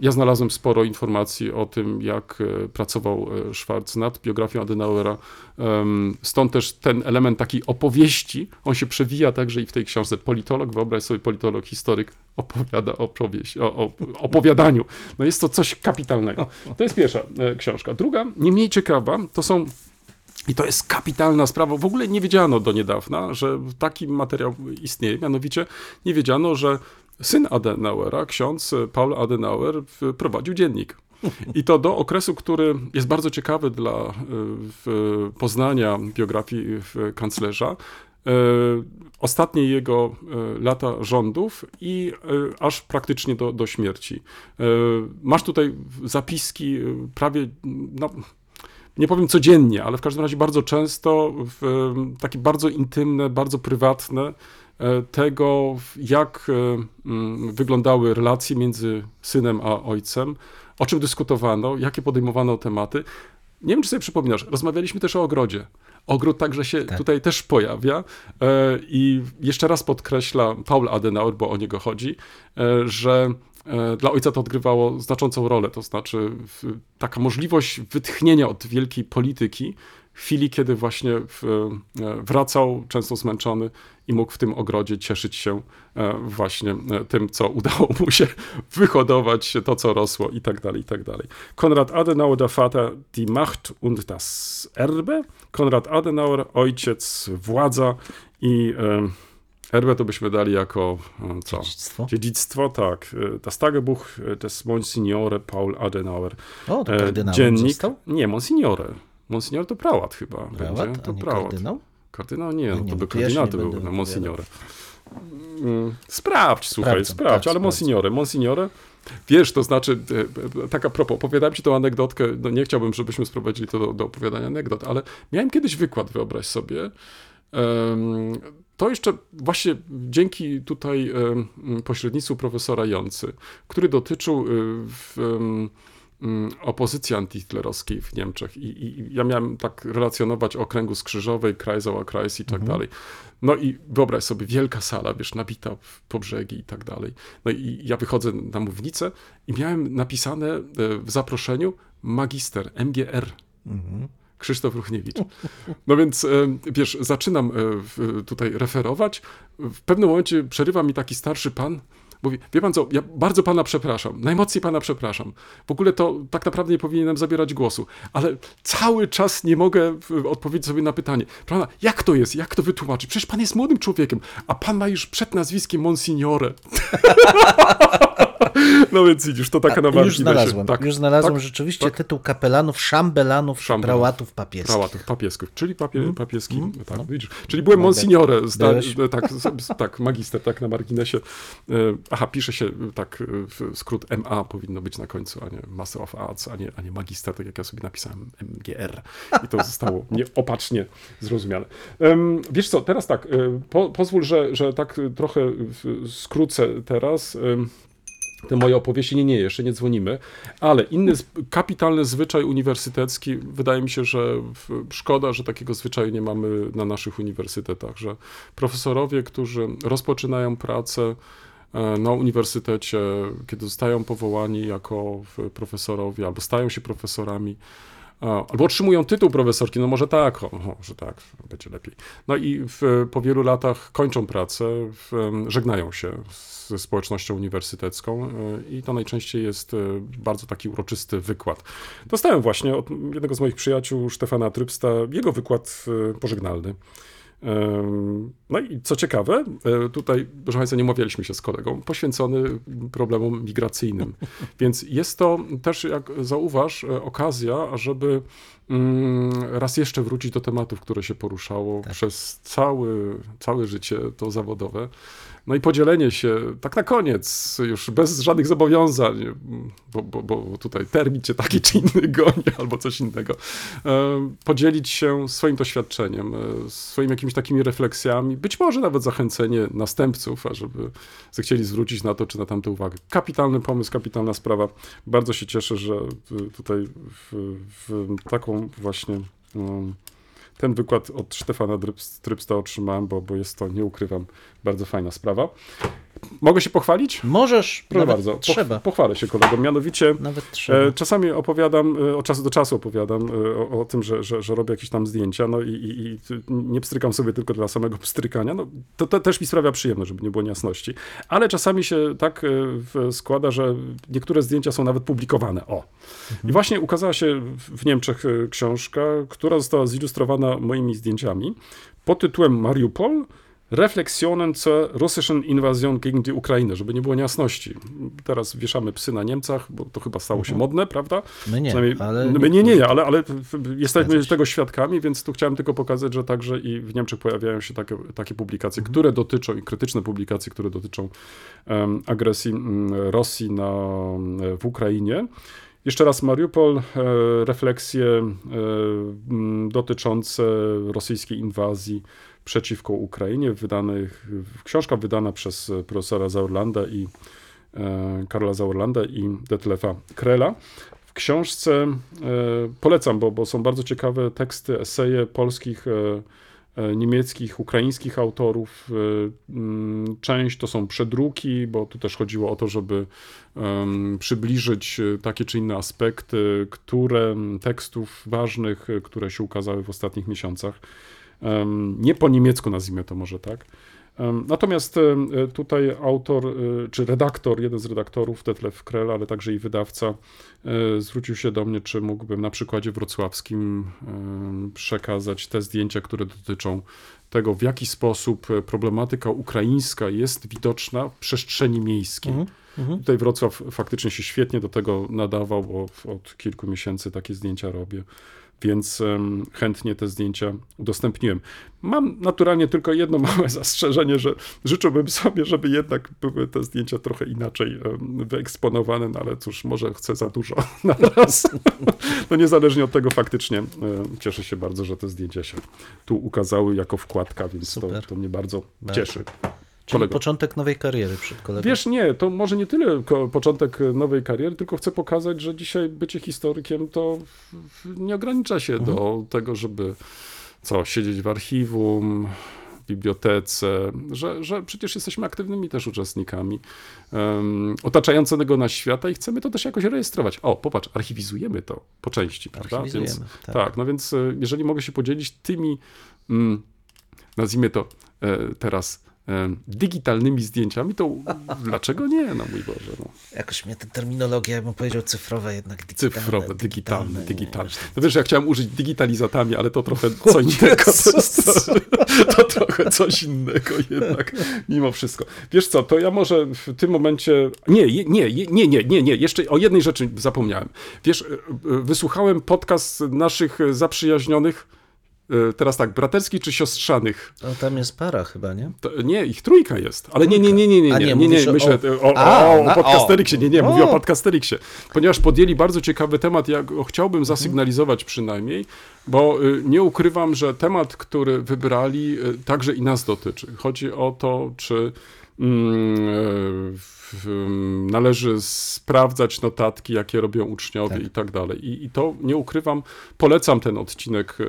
Ja znalazłem sporo informacji o tym, jak pracował Schwarz nad biografią Adenauera. Stąd też ten element takiej opowieści, on się przewija także i w tej książce. Politolog, wyobraź sobie politolog, historyk, opowiada o, o, o opowiadaniu. No jest to coś kapitalnego. To jest pierwsza e, książka. Druga, nie mniej ciekawa, to są i to jest kapitalna sprawa. W ogóle nie wiedziano do niedawna, że taki materiał istnieje. Mianowicie nie wiedziano, że syn Adenauera, ksiądz Paul Adenauer, prowadził dziennik. I to do okresu, który jest bardzo ciekawy dla e, poznania biografii kanclerza, E, ostatnie jego e, lata rządów i e, aż praktycznie do, do śmierci. Masz tutaj zapiski prawie, no, nie powiem codziennie, ale w każdym razie bardzo często, takie bardzo intymne, bardzo prywatne, tego, jak wyglądały relacje między synem a ojcem, o czym dyskutowano, jakie podejmowano tematy. Nie wiem, czy sobie przypominasz, rozmawialiśmy też o ogrodzie. Ogród także się tak. tutaj też pojawia e, i jeszcze raz podkreśla Paul Adenauer, bo o niego chodzi, e, że e, dla ojca to odgrywało znaczącą rolę, to znaczy taka możliwość wytchnienia od wielkiej polityki w chwili, kiedy właśnie wracał, często zmęczony i mógł w tym ogrodzie cieszyć się właśnie tym, co udało mu się (laughs) wyhodować, to, co rosło i tak dalej, i tak dalej. Konrad Adenauer, der Vater, die Macht und das Erbe, Konrad Adenauer, ojciec, władza i e, Erbe to byśmy dali jako e, co? Dziedzictwo. Dziedzictwo, tak. E, das Tagebuch des Monsignore Paul Adenauer. O, to kardynał Dziennik. Został? Nie, Monsignore. Monsignor to prałat chyba. Prałat? Będzie. To nie prałat. Kardynał? Kardynał nie, no, nie to by to ja kardynał nie to był, będę no, Monsignore. Mm, sprawdź, słuchaj, Sprawdzam, sprawdź, tak, ale Monsignore, Monsignore, wiesz, to znaczy, e, tak a propos, opowiadałem ci tą anegdotkę, no nie chciałbym, żebyśmy sprowadzili to do, do opowiadania anegdot, ale miałem kiedyś wykład, wyobraź sobie, to jeszcze właśnie dzięki tutaj pośrednictwu profesora Jący, który dotyczył y, w, Mm, opozycji antyhitlerowskiej w Niemczech I, I, ja miałem tak relacjonować o kręgu skrzyżowej, Kreisauer Kreis i tak mhm. dalej. No i wyobraź sobie, wielka sala, wiesz, nabita po brzegi i tak dalej. No i ja wychodzę na mównicę i miałem napisane e, w zaproszeniu magister, MGR. Mhm. Krzysztof Ruchniewicz. No więc, e, wiesz, zaczynam e, tutaj referować. W pewnym momencie przerywa mi taki starszy pan, mówi, wie pan co, ja bardzo pana przepraszam, najmocniej pana przepraszam. W ogóle to tak naprawdę nie powinienem zabierać głosu, ale cały czas nie mogę odpowiedzieć sobie na pytanie, prawda, jak to jest, jak to wytłumaczyć? Przecież pan jest młodym człowiekiem, a pan ma już przed nazwiskiem Monsignore. (laughs) (laughs) no więc widzisz, to taka na Już znalazłem, Tak, już znalazłem tak, rzeczywiście tak. tytuł kapelanów, szambelanów, Szambelanów. prałatów papieskich. Prałatów papieskich, czyli papie, papieski, tak, no. widzisz. Czyli byłem monsignore, Byłeś. tak, tak, magister, tak, na marginesie. E, Aha, pisze się tak, e, w- skrót MA powinno być na końcu, a nie Master of Arts, a nie, a nie magister, tak jak ja sobie napisałem, MGR. I to zostało (laughs) nieopatrznie zrozumiane. Wiesz co, teraz tak, e, po, pozwól, że, że tak e, trochę skrócę teraz. Te moje opowieści. Nie, nie, jeszcze nie dzwonimy. Ale inny kapitalny zwyczaj uniwersytecki, wydaje mi się, że szkoda, że takiego zwyczaju nie mamy na naszych uniwersytetach, że profesorowie, którzy rozpoczynają pracę e, na uniwersytecie, kiedy zostają powołani jako profesorowie albo stają się profesorami, Albo otrzymują tytuł profesorki, no może tak, o, o, że tak, będzie lepiej. No i w, po wielu latach kończą pracę, w, żegnają się ze społecznością uniwersytecką e, i to najczęściej jest e, bardzo taki uroczysty wykład. Dostałem właśnie od jednego z moich przyjaciół, Stefana Trypsta, jego wykład e, pożegnalny. No i co ciekawe, e, tutaj, proszę Państwa, nie umawialiśmy się z kolegą, poświęcony problemom migracyjnym. (laughs) Więc jest to też, jak zauważ, e, okazja, żeby mm, raz jeszcze wrócić do tematów, które się poruszało przez cały, całe życie to zawodowe. No i podzielenie się, tak na koniec, już bez żadnych zobowiązań, bo, bo, bo tutaj termin cię taki czy inny goni, (laughs) albo coś innego, e, podzielić się swoim doświadczeniem, e, swoimi jakimiś takimi refleksjami, być może nawet zachęcenie następców, ażeby zechcieli zwrócić na to czy na tamte uwagę. Kapitalny pomysł, kapitalna sprawa. Bardzo się cieszę, że tutaj w, w taką właśnie um, ten wykład od Stefana Trypsta otrzymałem, bo, bo jest to, nie ukrywam, bardzo fajna sprawa. Mogę się pochwalić? Możesz, Proszę bardzo. Poch- trzeba. Pochwalę się kolego. Mianowicie Nawet trzeba. E, Czasami opowiadam, e, od czasu do czasu opowiadam e, o, o tym, że, że, że robię jakieś tam zdjęcia, no i, i, i nie pstrykam sobie tylko dla samego pstrykania. No, to, to też mi sprawia przyjemność, żeby nie było niejasności. Ale czasami się tak e, składa, że niektóre zdjęcia są nawet publikowane. O. I właśnie ukazała się w- w Niemczech e, książka, która została zilustrowana moimi zdjęciami pod tytułem Mariupol. Refleksionen zur russischen Invasion gegen die Ukraine, żeby nie było niejasności. Teraz wieszamy psy na Niemcach, bo to chyba stało się modne, prawda? My nie, ale... no, my nie, nie, nie, ale, ale jesteśmy tego świadkami, więc tu chciałem tylko pokazać, że także i w Niemczech pojawiają się takie, takie publikacje, Mhm. które dotyczą, i krytyczne publikacje, które dotyczą em, agresji mm, Rosji na, w Ukrainie. Jeszcze raz Mariupol, e, refleksje e, dotyczące rosyjskiej inwazji przeciwko Ukrainie, wydanych, książka wydana przez profesora Zaurlanda i e, Karola Zaurlanda i Detlefa Krela. W książce e, polecam, bo, bo są bardzo ciekawe teksty, eseje polskich, e, e, niemieckich, ukraińskich autorów. E, mm, Część to są przedruki, bo tu też chodziło o to, żeby przybliżyć e, takie czy inne aspekty, które tekstów ważnych, które się ukazały w ostatnich miesiącach. Nie po niemiecku nazwijmy to może tak. Natomiast tutaj autor, e, czy redaktor, jeden z redaktorów, Detlef Krell, ale także i wydawca, e, zwrócił się do mnie, czy mógłbym na przykładzie wrocławskim przekazać te zdjęcia, które dotyczą tego, w jaki sposób problematyka ukraińska jest widoczna w przestrzeni miejskiej. Mhm, mhm. Tutaj Wrocław faktycznie się świetnie do tego nadawał, bo od kilku miesięcy takie zdjęcia robię, więc chętnie te zdjęcia udostępniłem. Mam naturalnie tylko jedno (laughs) małe zastrzeżenie, że życzyłbym sobie, żeby jednak były te zdjęcia trochę inaczej wyeksponowane, no ale cóż, może chcę za dużo (laughs) na raz. No niezależnie od tego faktycznie cieszę się bardzo, że te zdjęcia się tu ukazały jako wkładka, więc to, to mnie Bardzo. cieszy. Czyli początek nowej kariery przed kolegą. Wiesz, nie, to może nie tyle początek nowej kariery, tylko chcę pokazać, że dzisiaj bycie historykiem to nie ogranicza się do tego, żeby co, siedzieć w archiwum, w bibliotece, że, że przecież jesteśmy aktywnymi też uczestnikami um, otaczającego nas świata i chcemy to też jakoś rejestrować. O, popatrz, archiwizujemy to po części, prawda? Więc, tak. tak, no więc e, jeżeli mogę się podzielić tymi, mm, nazwijmy to e, teraz, e, digitalnymi zdjęciami, to dlaczego nie, no mój Boże. No. Jakoś mnie ta terminologia, ja bym powiedział cyfrowe jednak. Digitalne, Cyfrowe, digitalne, digitalne. No wiesz, ja chciałem użyć digitalizatami, ale to trochę co innego. To, to, to trochę coś innego jednak, mimo wszystko. Wiesz co, to ja może w tym momencie... Nie, nie, nie, nie, nie, nie, jeszcze o jednej rzeczy zapomniałem. Wiesz, e, e, wysłuchałem podcast naszych e, zaprzyjaźnionych, teraz tak, braterskich czy siostrzanych? No tam jest para chyba, nie? To, nie, ich trójka jest. Ale nie, nie, nie, nie, nie, A nie, nie, nie, nie, o- myślę o, o, A, o, o na- podcasteriksie, nie, nie, mówię o podcasteriksie. Ponieważ podjęli bardzo ciekawy temat, ja go chciałbym zasygnalizować przynajmniej, bo y, nie ukrywam, że temat, który wybrali, y, także i nas dotyczy. Chodzi o to, czy mm, ym, należy sprawdzać notatki, jakie robią uczniowie Tak. i tak dalej. I, I to nie ukrywam, polecam ten odcinek. y,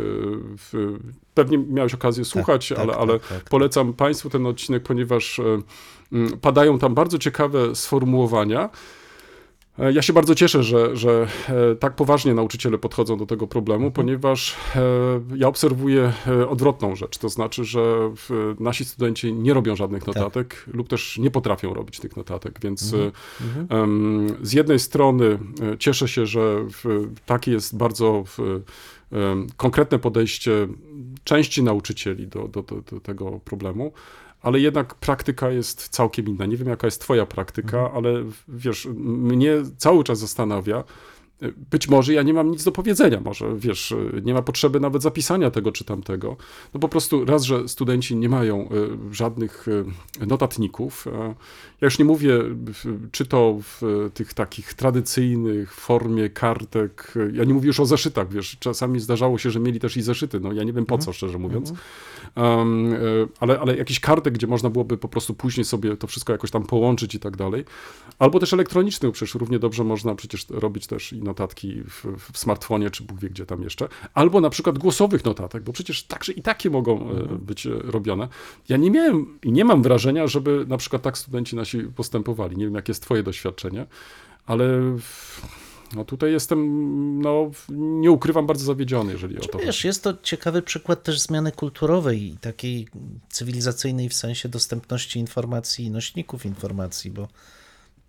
W, pewnie miałeś okazję słuchać, tak, ale, tak, ale tak. polecam Państwu ten odcinek, ponieważ e, mm, padają tam bardzo ciekawe sformułowania. E, Ja się bardzo cieszę, że, że e, tak poważnie nauczyciele podchodzą do tego problemu, Mhm. ponieważ e, ja obserwuję odwrotną rzecz. To znaczy, że nasi studenci nie robią żadnych Tak. notatek lub też nie potrafią robić tych notatek, więc Mhm. em, z jednej strony cieszę się, że takie jest bardzo konkretne podejście części nauczycieli do, do, do, do tego problemu, ale jednak praktyka jest całkiem inna. Nie wiem, jaka jest twoja praktyka, ale wiesz, mnie cały czas zastanawia, być może ja nie mam nic do powiedzenia, może wiesz, nie ma potrzeby nawet zapisania tego czy tamtego. No po prostu raz, że studenci nie mają e, żadnych e, notatników. e, Ja już nie mówię, czy to w tych takich tradycyjnych formie kartek. Ja nie mówię już o zeszytach, wiesz, czasami zdarzało się, że mieli też i zeszyty. No ja nie wiem po co, szczerze mówiąc. E, ale, ale jakiś kartek, gdzie można byłoby po prostu później sobie to wszystko jakoś tam połączyć i tak dalej. Albo też elektroniczny, bo przecież równie dobrze można przecież robić też i notatki w, w smartfonie, czy Bóg wie gdzie tam jeszcze. Albo na przykład głosowych notatek, bo przecież także i takie mogą e, być e, robione. Ja nie miałem i nie mam wrażenia, żeby na przykład tak studenci nasi postępowali. Nie wiem, jakie jest twoje doświadczenie, ale w- no tutaj jestem, no nie ukrywam, bardzo zawiedziony, jeżeli o Czy to wiesz, chodzi. jest to ciekawy przykład też zmiany kulturowej i takiej cywilizacyjnej w sensie dostępności informacji i nośników informacji, bo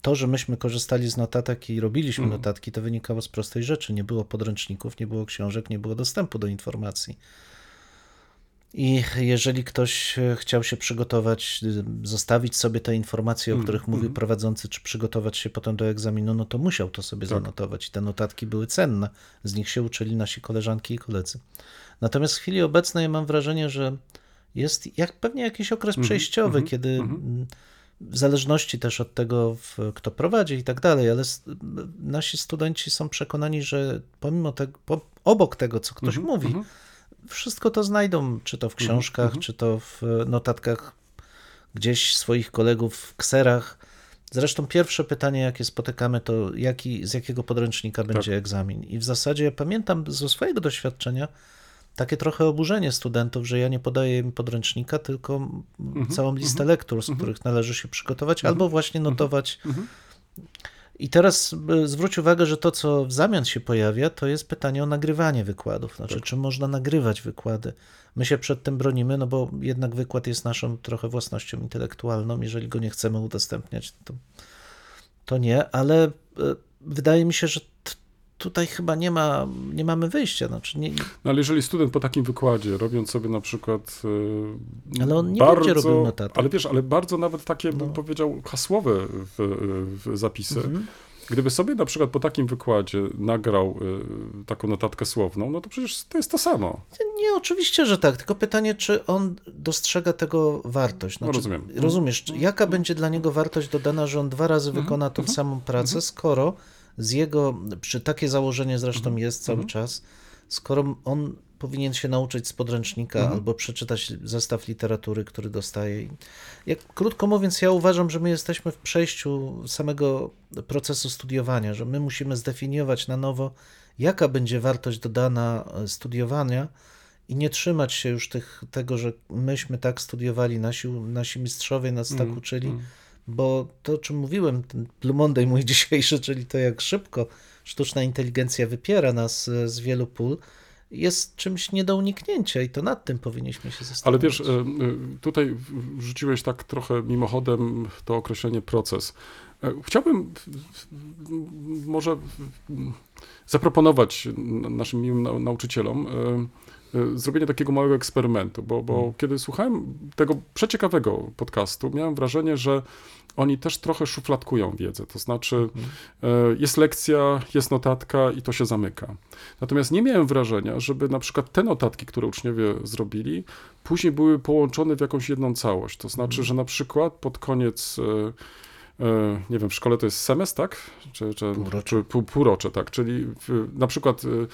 to, że myśmy korzystali z notatek i robiliśmy Mhm. notatki, to wynikało z prostej rzeczy. Nie było podręczników, nie było książek, nie było dostępu do informacji. I jeżeli ktoś e, chciał się przygotować, y, zostawić sobie te informacje, o Mhm, których mówił mhm. prowadzący, czy przygotować się potem do egzaminu, no to musiał to sobie Tak. zanotować. I te notatki były cenne. Z nich się uczyli nasi koleżanki i koledzy. Natomiast w chwili obecnej mam wrażenie, że jest jak pewnie jakiś okres Mhm, przejściowy, mhm, kiedy mhm. mm, w zależności też od tego, kto prowadzi i tak dalej, ale nasi studenci są przekonani, że pomimo tego, po, obok tego, co ktoś Mhm, mówi. Wszystko to znajdą, czy to w książkach, mhm. czy to w e, notatkach gdzieś swoich kolegów w kserach. Zresztą pierwsze pytanie, jakie spotykamy, to jaki, z jakiego podręcznika Tak. będzie egzamin. I w zasadzie ja pamiętam ze swojego doświadczenia takie trochę oburzenie studentów, że ja nie podaję im podręcznika, tylko m- Mhm, całą listę lektur, z których należy się przygotować, albo właśnie Mhm. notować. I teraz e, zwróć uwagę, że to, co w zamian się pojawia, to jest pytanie o nagrywanie wykładów. Znaczy, Tak. czy można nagrywać wykłady? My się przed tym bronimy, no bo jednak wykład jest naszą trochę własnością intelektualną. Jeżeli go nie chcemy udostępniać, to, to nie, ale e, wydaje mi się, że tutaj chyba nie, ma, nie mamy wyjścia. Znaczy, nie, No ale jeżeli student po takim wykładzie, robiąc sobie na przykład. e, Ale on nie bardzo, będzie robił notatek. Ale wiesz, ale bardzo nawet takie, No. bym powiedział, hasłowe w, w zapisy. Mhm. Gdyby sobie na przykład po takim wykładzie nagrał e, taką notatkę słowną, no to przecież to jest to samo. Nie, oczywiście, że tak. Tylko pytanie, czy on dostrzega tego wartość. No, Znaczy, rozumiem. Rozumiesz, jaka będzie dla niego wartość dodana, że on dwa razy Mhm, wykona tą samą pracę, skoro z jego, przy takie założenie zresztą Mhm, jest cały czas, skoro on powinien się nauczyć z podręcznika Mhm. albo przeczytać zestaw literatury, który dostaje. Jak, krótko mówiąc, ja uważam, że my jesteśmy w przejściu samego procesu studiowania, że my musimy zdefiniować na nowo, jaka będzie wartość dodana e, studiowania i nie trzymać się już tych, tego, że myśmy tak studiowali, nasi, nasi mistrzowie nas tak Mm, uczyli, mm. Bo to, o czym mówiłem, ten Blue Monday mój (laughs) dzisiejszy, czyli to jak szybko sztuczna inteligencja wypiera nas e, z wielu pól jest czymś nie do uniknięcia i to nad tym powinniśmy się Ale zastanowić. wiesz, e, e, tutaj wrzuciłeś tak trochę mimochodem to określenie proces. Chciałbym może zaproponować naszym miłym nau- nauczycielom e, e, zrobienie takiego małego eksperymentu, bo, bo kiedy słuchałem tego przeciekawego podcastu, miałem wrażenie, że oni też trochę szufladkują wiedzę. To znaczy, e, jest lekcja, jest notatka i to się zamyka. Natomiast nie miałem wrażenia, żeby na przykład te notatki, które uczniowie zrobili, później były połączone w jakąś jedną całość. To znaczy, że na przykład pod koniec. E, Nie wiem, w szkole to jest semestr, tak? Czy, czy, Półrocze. czy pół, półrocze, tak. Czyli w, na przykład e, e,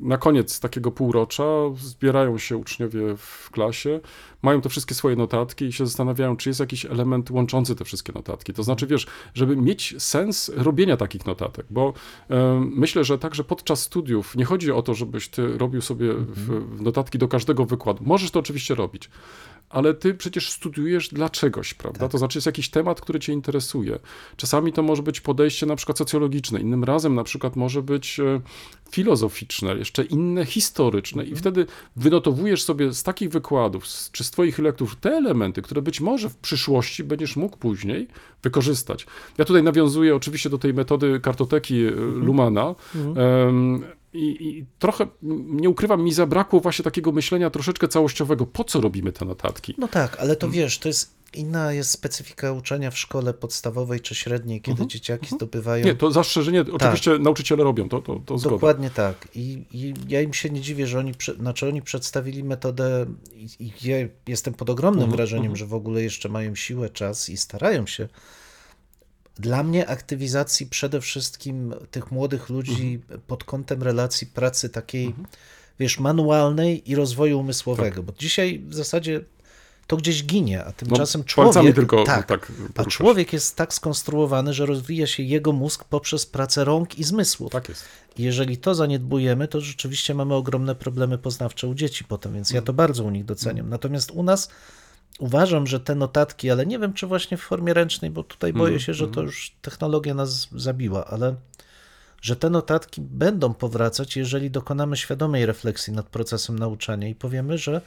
na koniec takiego półrocza zbierają się uczniowie w klasie, mają te wszystkie swoje notatki i się zastanawiają, czy jest jakiś element łączący te wszystkie notatki. To znaczy, wiesz, żeby mieć sens robienia takich notatek, bo e, myślę, że także podczas studiów nie chodzi o to, żebyś ty robił sobie w notatki do każdego wykładu. Możesz to oczywiście robić, ale ty przecież studiujesz dla czegoś, prawda? To znaczy jest jakiś temat, który cię interesuje. Czasami to może być podejście na przykład socjologiczne, innym razem na przykład może być e, filozoficzne, jeszcze inne historyczne i wtedy wynotowujesz sobie z takich wykładów, czy z twoich lektur te elementy, które być może w przyszłości będziesz mógł później wykorzystać. Ja tutaj nawiązuję oczywiście do tej metody kartoteki e, Lumana, Em, i, I trochę, nie ukrywam, mi zabrakło właśnie takiego myślenia troszeczkę całościowego. Po co robimy te notatki? No tak, ale Mm. to wiesz, to jest inna jest specyfika uczenia w szkole podstawowej czy średniej, kiedy dzieciaki zdobywają. Mhm. Nie, to zastrzeżenie oczywiście nauczyciele robią, to, to, to zgoda. Dokładnie tak. I, I ja im się nie dziwię, że oni, znaczy oni przedstawili metodę i, i ja jestem pod ogromnym Mhm, wrażeniem, że w ogóle jeszcze mają siłę, czas i starają się. Dla mnie aktywizacji przede wszystkim tych młodych ludzi Mhm. pod kątem relacji pracy takiej, wiesz, manualnej i rozwoju umysłowego, Tak. bo dzisiaj w zasadzie to gdzieś ginie, a No, tymczasem palcami człowiek... tylko tak, tak a człowiek jest tak skonstruowany, że rozwija się jego mózg poprzez pracę rąk i zmysłów. Tak jest. I jeżeli to zaniedbujemy, to rzeczywiście mamy ogromne problemy poznawcze u dzieci potem, więc ja to bardzo u nich doceniam. Natomiast u nas uważam, że te notatki, ale nie wiem, czy właśnie w formie ręcznej, bo tutaj boję się, że to już technologia nas zabiła, ale że te notatki będą powracać, jeżeli dokonamy świadomej refleksji nad procesem nauczania i powiemy, że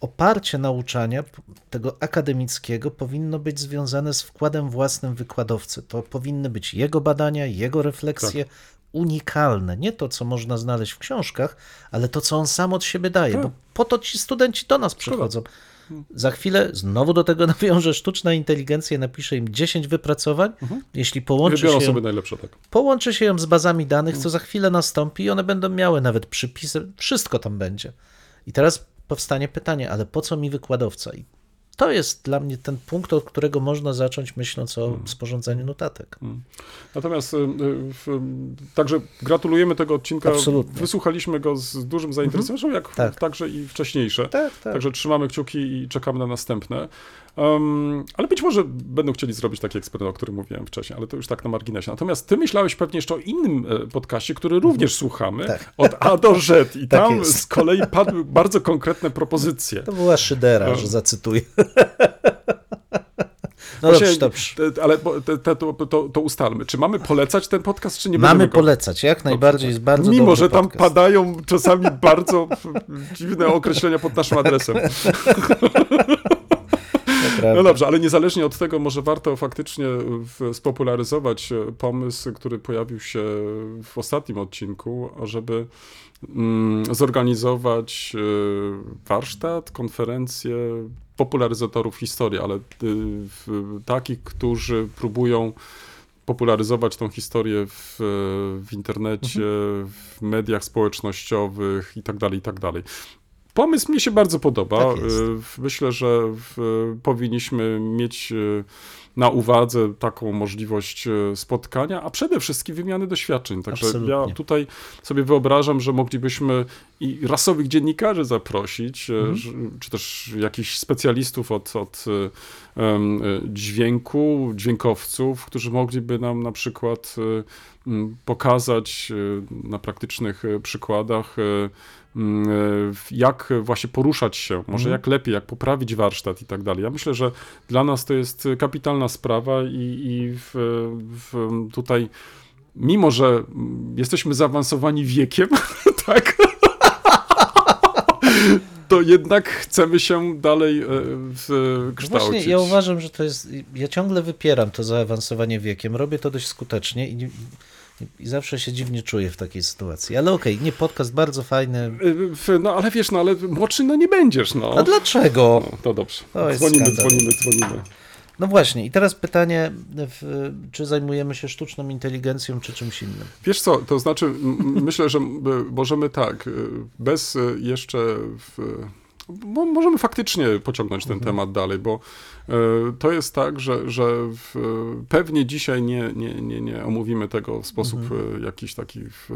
oparcie nauczania tego akademickiego powinno być związane z wkładem własnym wykładowcy. To powinny być jego badania, jego refleksje unikalne. Nie to, co można znaleźć w książkach, ale to, co on sam od siebie daje, bo po to ci studenci do nas przychodzą. Za chwilę znowu do tego (laughs) nawiąże sztuczna inteligencja, napisze im 10 wypracowań. Jeśli połączy Wybiorą się, sobie najlepsze, tak. połączy się ją z bazami danych, co za chwilę nastąpi i one będą miały nawet przypisy, wszystko tam będzie. I teraz powstanie pytanie, ale po co mi wykładowca? I to jest dla mnie ten punkt, od którego można zacząć myśląc o sporządzeniu notatek. Natomiast y, y, także gratulujemy tego odcinka. Absolutnie. Wysłuchaliśmy go z dużym zainteresowaniem, jak Tak. także i wcześniejsze. Tak, tak. Także trzymamy kciuki i czekamy na następne. Um, ale być może będą chcieli zrobić taki eksperyment, o którym mówiłem wcześniej, ale to już tak na marginesie. Natomiast ty myślałeś pewnie jeszcze o innym e, podcaście, który również słuchamy, Tak. od A do Z. I Tak tam jest. z kolei padły bardzo konkretne propozycje. To była szydera, że zacytuję. No Właśnie, dobrze, dobrze. ale te, te, to, to, to ustalmy. Czy mamy polecać ten podcast, czy nie Mamy go... polecać, jak najbardziej jest bardzo Mimo, że tam podcast. padają czasami bardzo dziwne określenia pod naszym adresem. (laughs) No dobrze, ale niezależnie od tego, może warto faktycznie w, spopularyzować e, pomysł, który pojawił się w ostatnim odcinku, żeby mm, zorganizować e, warsztat, konferencję popularyzatorów historii, ale takich, którzy próbują popularyzować tą historię w, w internecie, w mediach społecznościowych i tak dalej, i tak dalej. Pomysł mi się bardzo podoba. Tak. Y, Myślę, że powinniśmy mieć y, na uwadze taką możliwość y, spotkania, a przede wszystkim wymiany doświadczeń. Także ja Absolutnie. tutaj sobie wyobrażam, że moglibyśmy i rasowych dziennikarzy zaprosić, Mhm. czy też jakichś specjalistów od, od dźwięku, dźwiękowców, którzy mogliby nam na przykład pokazać na praktycznych przykładach, jak właśnie poruszać się, może Mhm. jak lepiej, jak poprawić warsztat i tak dalej. Ja myślę, że dla nas to jest kapitalna sprawa i, i w, w tutaj, mimo że jesteśmy zaawansowani wiekiem, (laughs) tak, to jednak chcemy się dalej e, kształcić. Właśnie ja uważam, że to jest. Ja ciągle wypieram to zaawansowanie wiekiem. Robię to dość skutecznie i, i zawsze się dziwnie czuję w takiej sytuacji. Ale okej, nie podcast bardzo fajny. No ale wiesz, no ale młodszy no nie będziesz, no. A dlaczego? No, to dobrze. To dzwonimy, skandal. dzwonimy, dzwonimy. No właśnie, i teraz pytanie, czy zajmujemy się sztuczną inteligencją, czy czymś innym? Wiesz co, to znaczy myślę, że możemy tak, y, bez y, jeszcze w, bo możemy faktycznie pociągnąć ten temat dalej, bo y, to jest tak, że, że w, pewnie dzisiaj nie, nie, nie, nie omówimy tego w sposób y, jakiś taki w,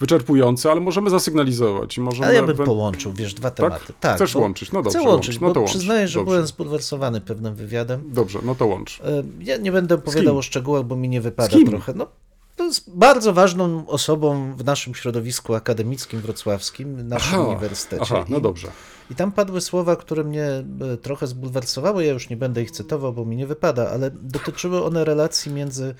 wyczerpujący, ale możemy zasygnalizować. i Możemy Ale ja bym połączył, wiesz, dwa tematy. Tak, Chcesz bo łączyć? No dobrze, Chcę łączyć, łącz. No to łącz. przyznaję, że Dobrze. byłem zbulwersowany pewnym wywiadem. Dobrze, no to łącz. E, Ja nie będę opowiadał o szczegółach, bo mi nie wypada trochę. No, jest bardzo ważną osobą w naszym środowisku akademickim wrocławskim, naszym uniwersytecie. aha, no I- dobrze. I tam padły słowa, które mnie e, trochę zbulwersowały. Ja już nie będę ich cytował, bo mi nie wypada, ale dotyczyły one relacji między. Ale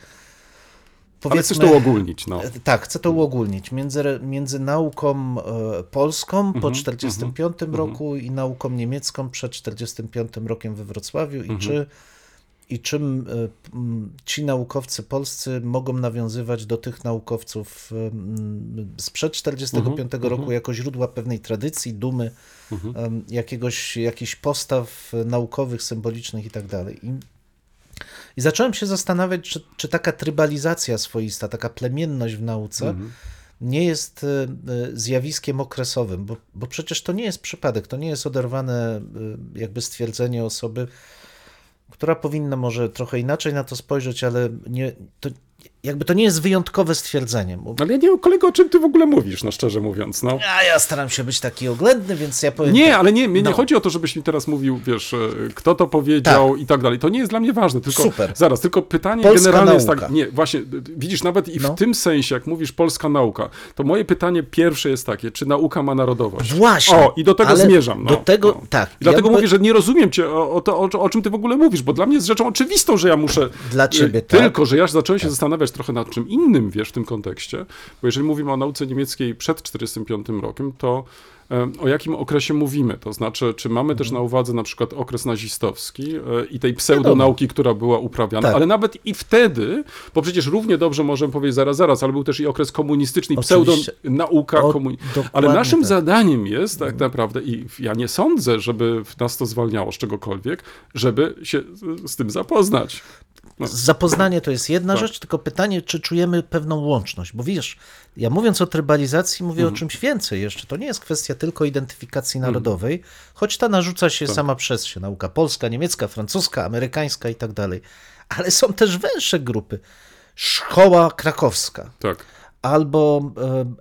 Powiedzmy, chcesz to uogólnić, no. E, Tak, chcę to uogólnić. Między, między nauką e, polską Mhm, po 1945 roku i nauką niemiecką przed 1945 rokiem we Wrocławiu Mhm. i czy i czym e, ci naukowcy polscy mogą nawiązywać do tych naukowców e, sprzed 1945 Mhm, roku jako źródła pewnej tradycji, dumy, em, jakiegoś, jakichś postaw naukowych, symbolicznych i tak dalej. I i zacząłem się zastanawiać, czy, czy taka trybalizacja swoista, taka plemienność w nauce Mhm. nie jest e, zjawiskiem okresowym, bo, bo przecież to nie jest przypadek, to nie jest oderwane jakby stwierdzenie osoby, która powinna może trochę inaczej na to spojrzeć, ale nie, to, jakby to nie jest wyjątkowe stwierdzenie. Bo, Ale ja nie wiem, kolego, o czym ty w ogóle mówisz, no szczerze mówiąc, no. a ja staram się być taki oględny, więc ja powiem Nie, tak. ale nie, mnie No. nie chodzi o to, żebyś mi teraz mówił, wiesz, e, kto to powiedział i tak dalej. To nie jest dla mnie ważne, tylko Super. zaraz, tylko pytanie Polska generalne jest nauka. tak, nie, właśnie, widzisz, nawet i w No. tym sensie, jak mówisz polska nauka, to moje pytanie pierwsze jest takie, czy nauka ma narodowość? Właśnie. O, i do tego zmierzam, no. Do tego, no. tak. I dlatego ja mówię, że nie rozumiem cię o, o, to, o, o czym ty w ogóle mówisz, bo dla mnie jest rzeczą oczywistą, że ja muszę... Dla e, ciebie, tak. Tylko, że ja zacząłem się zastanawiać trochę nad czym innym, wiesz, w tym kontekście, bo jeżeli mówimy o nauce niemieckiej przed 1945 rokiem, to o jakim okresie mówimy? To znaczy, czy mamy Mhm. też na uwadze na przykład okres nazistowski e, i tej pseudonauki, która była uprawiana, Tak. ale nawet i wtedy, bo przecież równie dobrze możemy powiedzieć zaraz, zaraz, ale był też i okres komunistyczny, i pseudonauka O, komuni... dokładnie Ale naszym tak. zadaniem jest tak naprawdę, i ja nie sądzę, żeby nas to zwalniało z czegokolwiek, żeby się z tym zapoznać. Zapoznanie to jest jedna Tak. rzecz, tylko pytanie, czy czujemy pewną łączność. Bo wiesz, ja mówiąc o trybalizacji, mówię Mhm. o czymś więcej jeszcze. To nie jest kwestia tylko identyfikacji narodowej, choć ta narzuca się Tak. sama przez się. Nauka polska, niemiecka, francuska, amerykańska i tak dalej. Ale są też węższe grupy. Szkoła krakowska, Tak. albo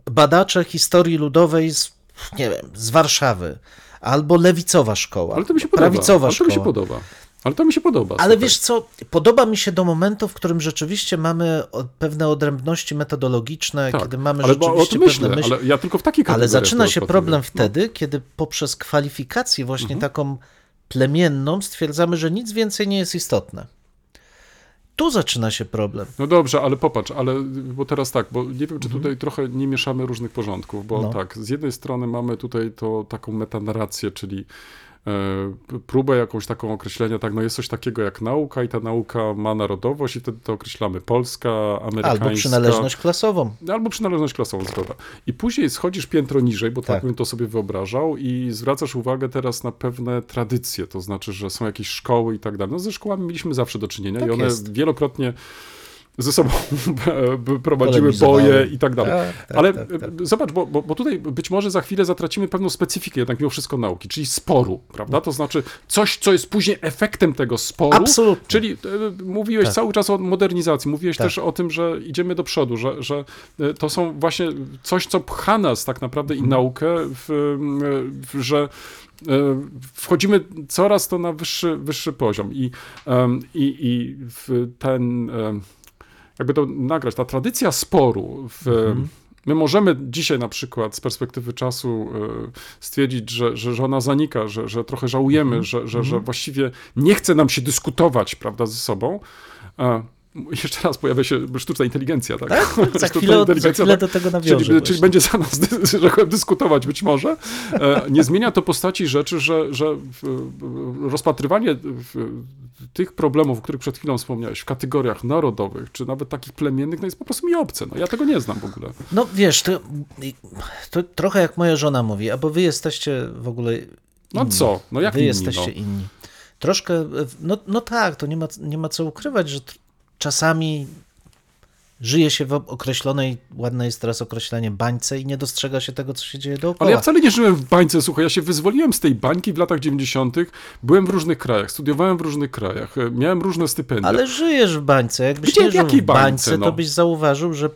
e, badacze historii ludowej z, nie wiem, z Warszawy, albo lewicowa szkoła, Ale to mi się podoba. prawicowa Ale to mi się szkoła. podoba. Ale to mi się podoba. Ale słuchaj. wiesz co, podoba mi się do momentu, w którym rzeczywiście mamy pewne odrębności metodologiczne, Tak, kiedy mamy ale rzeczywiście myślę, pewne myśli. ale ja tylko w takiej Ale zaczyna się problem No. wtedy, kiedy poprzez kwalifikację właśnie Mhm. taką plemienną stwierdzamy, że nic więcej nie jest istotne. Tu zaczyna się problem. No dobrze, ale popatrz, ale bo teraz tak, bo nie wiem, czy tutaj trochę nie mieszamy różnych porządków, bo Mhm. No. tak, z jednej strony mamy tutaj to taką metanarrację, czyli próbę jakąś taką określenia, tak, no jest coś takiego jak nauka i ta nauka ma narodowość i wtedy to określamy polska, amerykańska. Albo przynależność klasową. Albo przynależność klasową, zgoda. I później schodzisz piętro niżej, bo tak, Tak. bym to sobie wyobrażał i zwracasz uwagę teraz na pewne tradycje, to znaczy, że są jakieś szkoły i tak dalej. No ze szkołami mieliśmy zawsze do czynienia Tak i one jest. wielokrotnie ze sobą (laughs) prowadziły boje i tak dalej. Tak, tak, Ale tak, tak. zobacz, bo, bo, tutaj być może za chwilę zatracimy pewną specyfikę jednak mimo wszystko nauki, czyli sporu, prawda? To znaczy coś, co jest później efektem tego sporu. Absolutnie. Czyli e, mówiłeś Tak. cały czas o modernizacji, mówiłeś Tak. też o tym, że idziemy do przodu, że, że e, to są właśnie coś, co pcha nas tak naprawdę Mhm. i naukę, w, w, że e, wchodzimy coraz to na wyższy, wyższy poziom i, i, i ten, jakby to nagrać, ta tradycja sporu w, Mhm. My możemy dzisiaj na przykład z perspektywy czasu e, stwierdzić, że, że, że ona zanika, że, że trochę żałujemy, Mhm. że, że, że właściwie nie chce nam się dyskutować prawda, ze sobą. E, (laughs) jeszcze raz pojawia się sztuczna inteligencja, tak? Tak? (laughs) Za chwilę, za chwilę tak? do tego nawiążę. Czyli, czyli będzie za nas (laughs) dyskutować być może. E, Nie zmienia to postaci rzeczy, że, że w- w- rozpatrywanie tych problemów, o których przed chwilą wspomniałeś, w kategoriach narodowych, czy nawet takich plemiennych, no jest po prostu mi obce. No, ja tego nie znam w ogóle. No wiesz, to, to trochę jak moja żona mówi, albo wy jesteście w ogóle No inni. co? No jak wy inni, jesteście no? inni. Troszkę, no, no tak, to nie ma, nie ma co ukrywać, że czasami żyje się w określonej, ładne jest teraz określenie, bańce i nie dostrzega się tego, co się dzieje dookoła. Ale ja wcale nie żyłem w bańce, słuchaj, ja się wyzwoliłem z tej bańki w latach 90., byłem w różnych krajach, studiowałem w różnych krajach, e, miałem różne stypendia. Ale żyjesz w bańce. Jakbyś Gdzie, nie w żył w bańce, bańce, no? to byś zauważył, że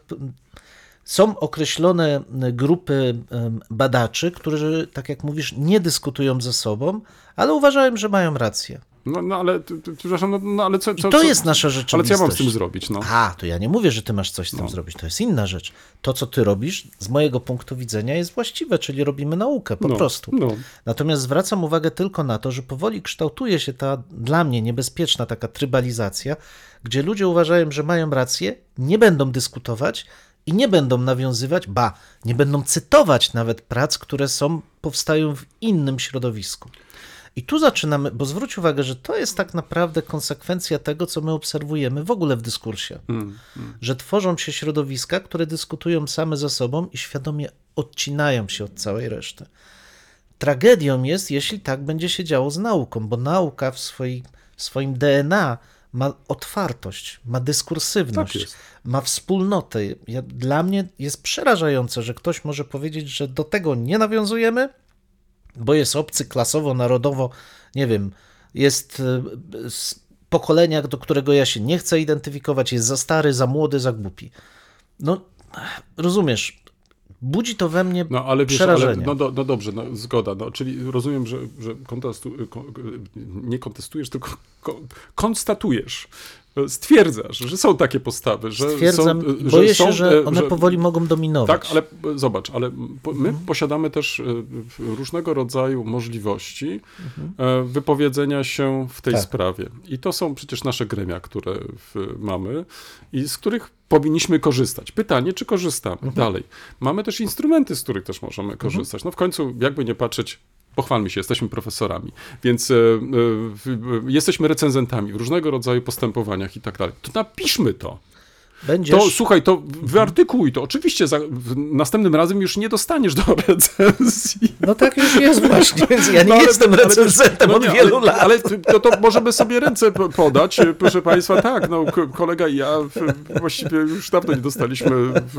są określone grupy em, badaczy, którzy, tak jak mówisz, nie dyskutują ze sobą, ale uważają, że mają rację. No, no ale, przepraszam, no, no ale co, I co to co- jest nasza Ale rzeczywistość. co ja mam z tym zrobić, no? A, to ja nie mówię, że ty masz coś z tym No. zrobić. To jest inna rzecz. To, co ty robisz, z mojego punktu widzenia, jest właściwe, czyli robimy naukę po no, prostu. No. Natomiast zwracam uwagę tylko na to, że powoli kształtuje się ta dla mnie niebezpieczna taka trybalizacja, gdzie ludzie uważają, że mają rację, nie będą dyskutować i nie będą nawiązywać, ba, nie będą cytować nawet prac, które są, powstają w innym środowisku. I tu zaczynamy, bo zwróć uwagę, że to jest tak naprawdę konsekwencja tego, co my obserwujemy w ogóle w dyskursie. Mm, Że tworzą się środowiska, które dyskutują same ze sobą i świadomie odcinają się od całej reszty. Tragedią jest, jeśli tak będzie się działo z nauką, bo nauka w swoi, w swoim DNA ma otwartość, ma dyskursywność, Tak ma wspólnotę. Ja, dla mnie jest przerażające, że ktoś może powiedzieć, że do tego nie nawiązujemy, bo jest obcy klasowo, narodowo, nie wiem, jest y, z pokolenia, do którego ja się nie chcę identyfikować, jest za stary, za młody, za głupi. No, rozumiesz, budzi to we mnie No ale wiesz, ale, przerażenie. no, do, no dobrze, no, zgoda. No, czyli rozumiem, że, że kontestu, ko, nie kontestujesz, tylko ko, konstatujesz, stwierdzasz, że są takie postawy, że Stwierdzam, są, że boję są, się, że e, one powoli mogą dominować. Tak, ale e, zobacz, ale po- my posiadamy też e, różnego rodzaju możliwości e, wypowiedzenia się w tej Tak. sprawie. I to są przecież nasze gremia, które mamy i z których powinniśmy korzystać. Pytanie, czy korzystamy? Dalej. Mamy też instrumenty, z których też możemy korzystać. No w końcu, jakby nie patrzeć, pochwalmy się, jesteśmy profesorami, więc e, w- e, jesteśmy recenzentami w różnego rodzaju postępowaniach i tak dalej. To napiszmy to. Będziesz... To słuchaj, to wyartykuj to. Oczywiście za, następnym razem już nie dostaniesz do recenzji. No tak już jest właśnie, ja nie (laughs) No ale- jestem recenzentem no od nie, wielu ale, lat. Ale to, to możemy sobie ręce po- podać, proszę Państwa. Tak, no, ko- kolega i ja w- właściwie już dawno nie dostaliśmy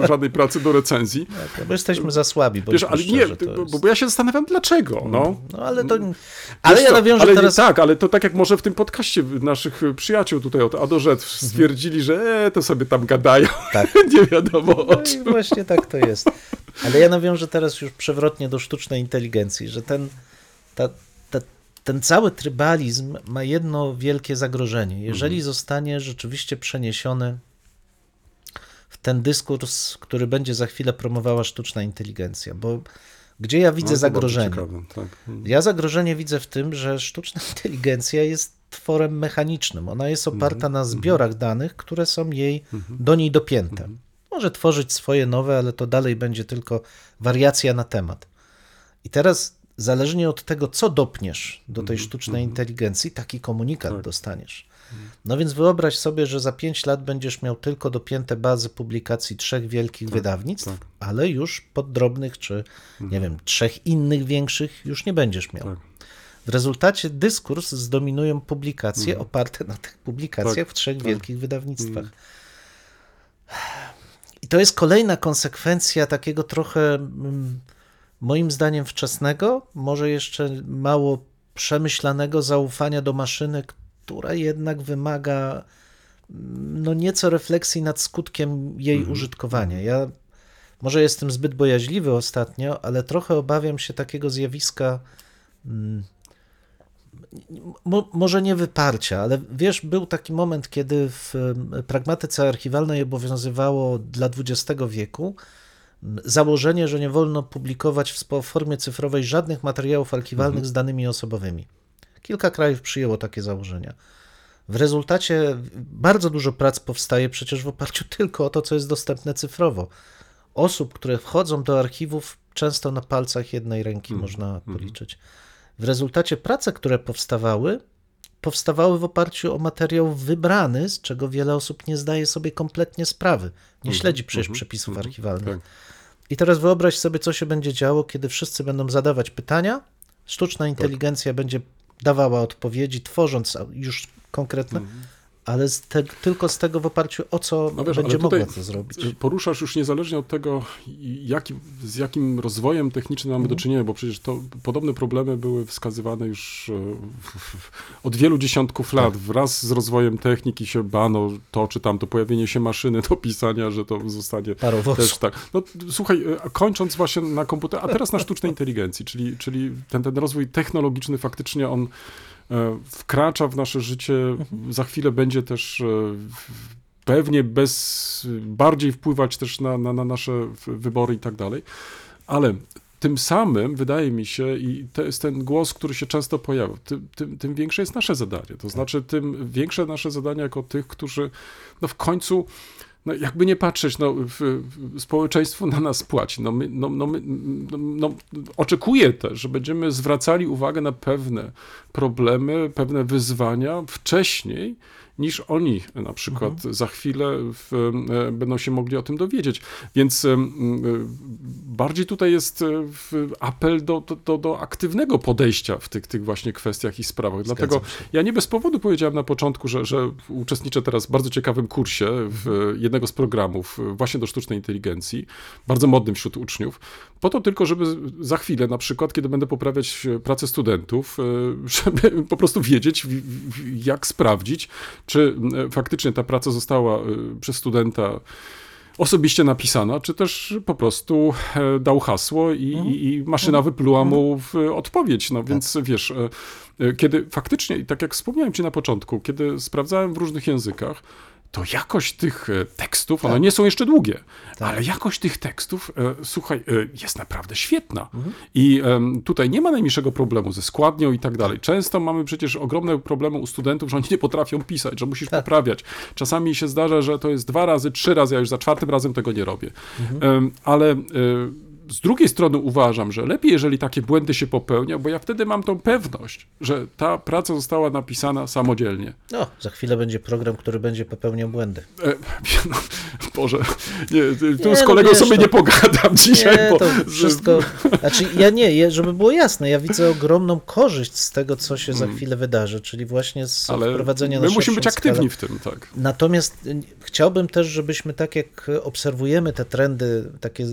żadnej pracy do recenzji. Tak, bo jesteśmy za słabi, bo Wiesz, ale nie, bo, bo ja się zastanawiam, dlaczego. No. No ale to... Ale Wiesz ja nawiążę ale teraz... Tak, ale to tak jak może w tym podcaście naszych przyjaciół tutaj od A do Z stwierdzili, że e, to sobie tam gadają. (laughs) Tak. (laughs) nie wiadomo o No czym. i właśnie tak to jest. Ale ja nawiążę teraz już przewrotnie do sztucznej inteligencji, że ten, ta, ta, ten cały trybalizm ma jedno wielkie zagrożenie. Jeżeli zostanie rzeczywiście przeniesiony w ten dyskurs, który będzie za chwilę promowała sztuczna inteligencja, bo gdzie ja widzę No, zagrożenie? ciekawe, tak. Ja zagrożenie widzę w tym, że sztuczna (laughs) inteligencja jest tworem mechanicznym. Ona jest oparta na zbiorach danych, które są jej do niej dopięte. Może tworzyć swoje nowe, ale to dalej będzie tylko wariacja na temat. I teraz, zależnie od tego, co dopniesz do tej sztucznej inteligencji, taki komunikat dostaniesz. No więc wyobraź sobie, że za 5 lat będziesz miał tylko dopięte bazy publikacji trzech wielkich wydawnictw, tak. ale już pod drobnych, czy nie wiem, trzech innych większych już nie będziesz miał. Tak. W rezultacie dyskurs zdominują publikacje oparte na tych publikacjach Mhm. Tak, w trzech tak. wielkich wydawnictwach. I to jest kolejna konsekwencja takiego trochę, mm, moim zdaniem, wczesnego, może jeszcze mało przemyślanego zaufania do maszyny, która jednak wymaga mm, no nieco refleksji nad skutkiem jej Mhm. użytkowania. Ja może jestem zbyt bojaźliwy ostatnio, ale trochę obawiam się takiego zjawiska mo, może nie wyparcia, ale wiesz, był taki moment, kiedy w pragmatyce archiwalnej obowiązywało dla XX wieku założenie, że nie wolno publikować w formie cyfrowej żadnych materiałów archiwalnych z danymi osobowymi. Kilka krajów przyjęło takie założenia. W rezultacie bardzo dużo prac powstaje przecież w oparciu (laughs) tylko o to, co jest dostępne cyfrowo. Osób, które wchodzą do archiwów, często na palcach jednej ręki można policzyć. W rezultacie prace, które powstawały, powstawały w oparciu o materiał wybrany, z czego wiele osób nie zdaje sobie kompletnie sprawy. Nie śledzi przecież przepisów archiwalnych. tak. I teraz wyobraź sobie, co się będzie działo, kiedy wszyscy będą zadawać pytania, sztuczna inteligencja będzie dawała odpowiedzi, tworząc już konkretne, ale z te, tylko z tego w oparciu o co No wiesz, będzie mogła to zrobić. Poruszasz już niezależnie od tego, jaki, z jakim rozwojem technicznym mamy Mhm. do czynienia, bo przecież to podobne problemy były wskazywane już e, od wielu dziesiątków lat. Tak. Wraz z rozwojem techniki się bano to czy tamto, pojawienie się maszyny do pisania, że to zostanie Parowozu. też tak. No słuchaj, e, kończąc właśnie na komputer, a teraz na sztucznej inteligencji, czyli, czyli ten, ten rozwój technologiczny faktycznie on wkracza w nasze życie, za chwilę będzie też e, pewnie bez, bardziej wpływać też na, na, na nasze wybory i tak dalej, ale tym samym wydaje mi się, i to jest ten głos, który się często pojawia, tym, tym, tym większe jest nasze zadanie. To znaczy, tym większe nasze zadanie jako tych, którzy no w końcu no jakby nie patrzeć, no, w, w, społeczeństwo na nas płaci. No, my, no, no, my, no, no, oczekuję też, że będziemy zwracali uwagę na pewne problemy, pewne wyzwania wcześniej, niż oni na przykład za chwilę w, e, będą się mogli o tym dowiedzieć. Więc e, bardziej tutaj jest e, apel do, do, do, aktywnego podejścia w tych, tych właśnie kwestiach i sprawach. Dlatego ja nie bez powodu powiedziałem na początku, że, że uczestniczę teraz w bardzo ciekawym kursie w jednego z programów właśnie do sztucznej inteligencji, bardzo modnym wśród uczniów, po to tylko, żeby za chwilę na przykład, kiedy będę poprawiać pracę studentów, (laughs) żeby po prostu wiedzieć, jak sprawdzić, czy e, faktycznie ta praca została e, przez studenta osobiście napisana, czy też po prostu e, dał hasło i, i, i maszyna wypluła mu w odpowiedź. No więc wiesz, e, e, kiedy faktycznie, i tak jak wspomniałem ci na początku, kiedy sprawdzałem w różnych językach, to jakość tych e, tekstów, one nie są jeszcze długie, ale jakość tych tekstów, e, słuchaj, e, jest naprawdę świetna. I em, tutaj nie ma najmniejszego problemu ze składnią i tak dalej. Często mamy przecież ogromne problemy u studentów, że oni nie potrafią pisać, że musisz poprawiać. Czasami się zdarza, że to jest dwa razy, trzy razy, ja już za czwartym razem tego nie robię. Em, ale e, z drugiej strony uważam, że lepiej, jeżeli takie błędy się popełnia, bo ja wtedy mam tą pewność, że ta praca została napisana samodzielnie. No, za chwilę będzie program, który będzie popełniał błędy. E, (laughs) no, Boże, nie, tu Nie, z no kolegą wiesz, sobie to- nie pogadam dzisiaj, Nie, bo to wszystko. Znaczy, ja nie, żeby było jasne, ja widzę ogromną korzyść z tego, co się za chwilę wydarzy, czyli właśnie z ale wprowadzenia my na musimy być szerszą skalę. aktywni w tym, tak. Natomiast y, chciałbym też, żebyśmy tak jak obserwujemy te trendy takie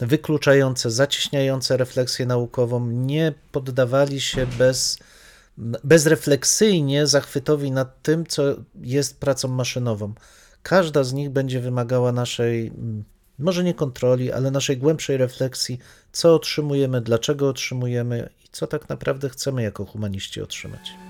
wykluczające, zacieśniające refleksję naukową, nie poddawali się bez, bezrefleksyjnie zachwytowi nad tym, co jest pracą maszynową. Każda z nich będzie wymagała naszej, mm, może nie kontroli, ale naszej głębszej refleksji, co otrzymujemy, dlaczego otrzymujemy i co tak naprawdę chcemy jako humaniści otrzymać.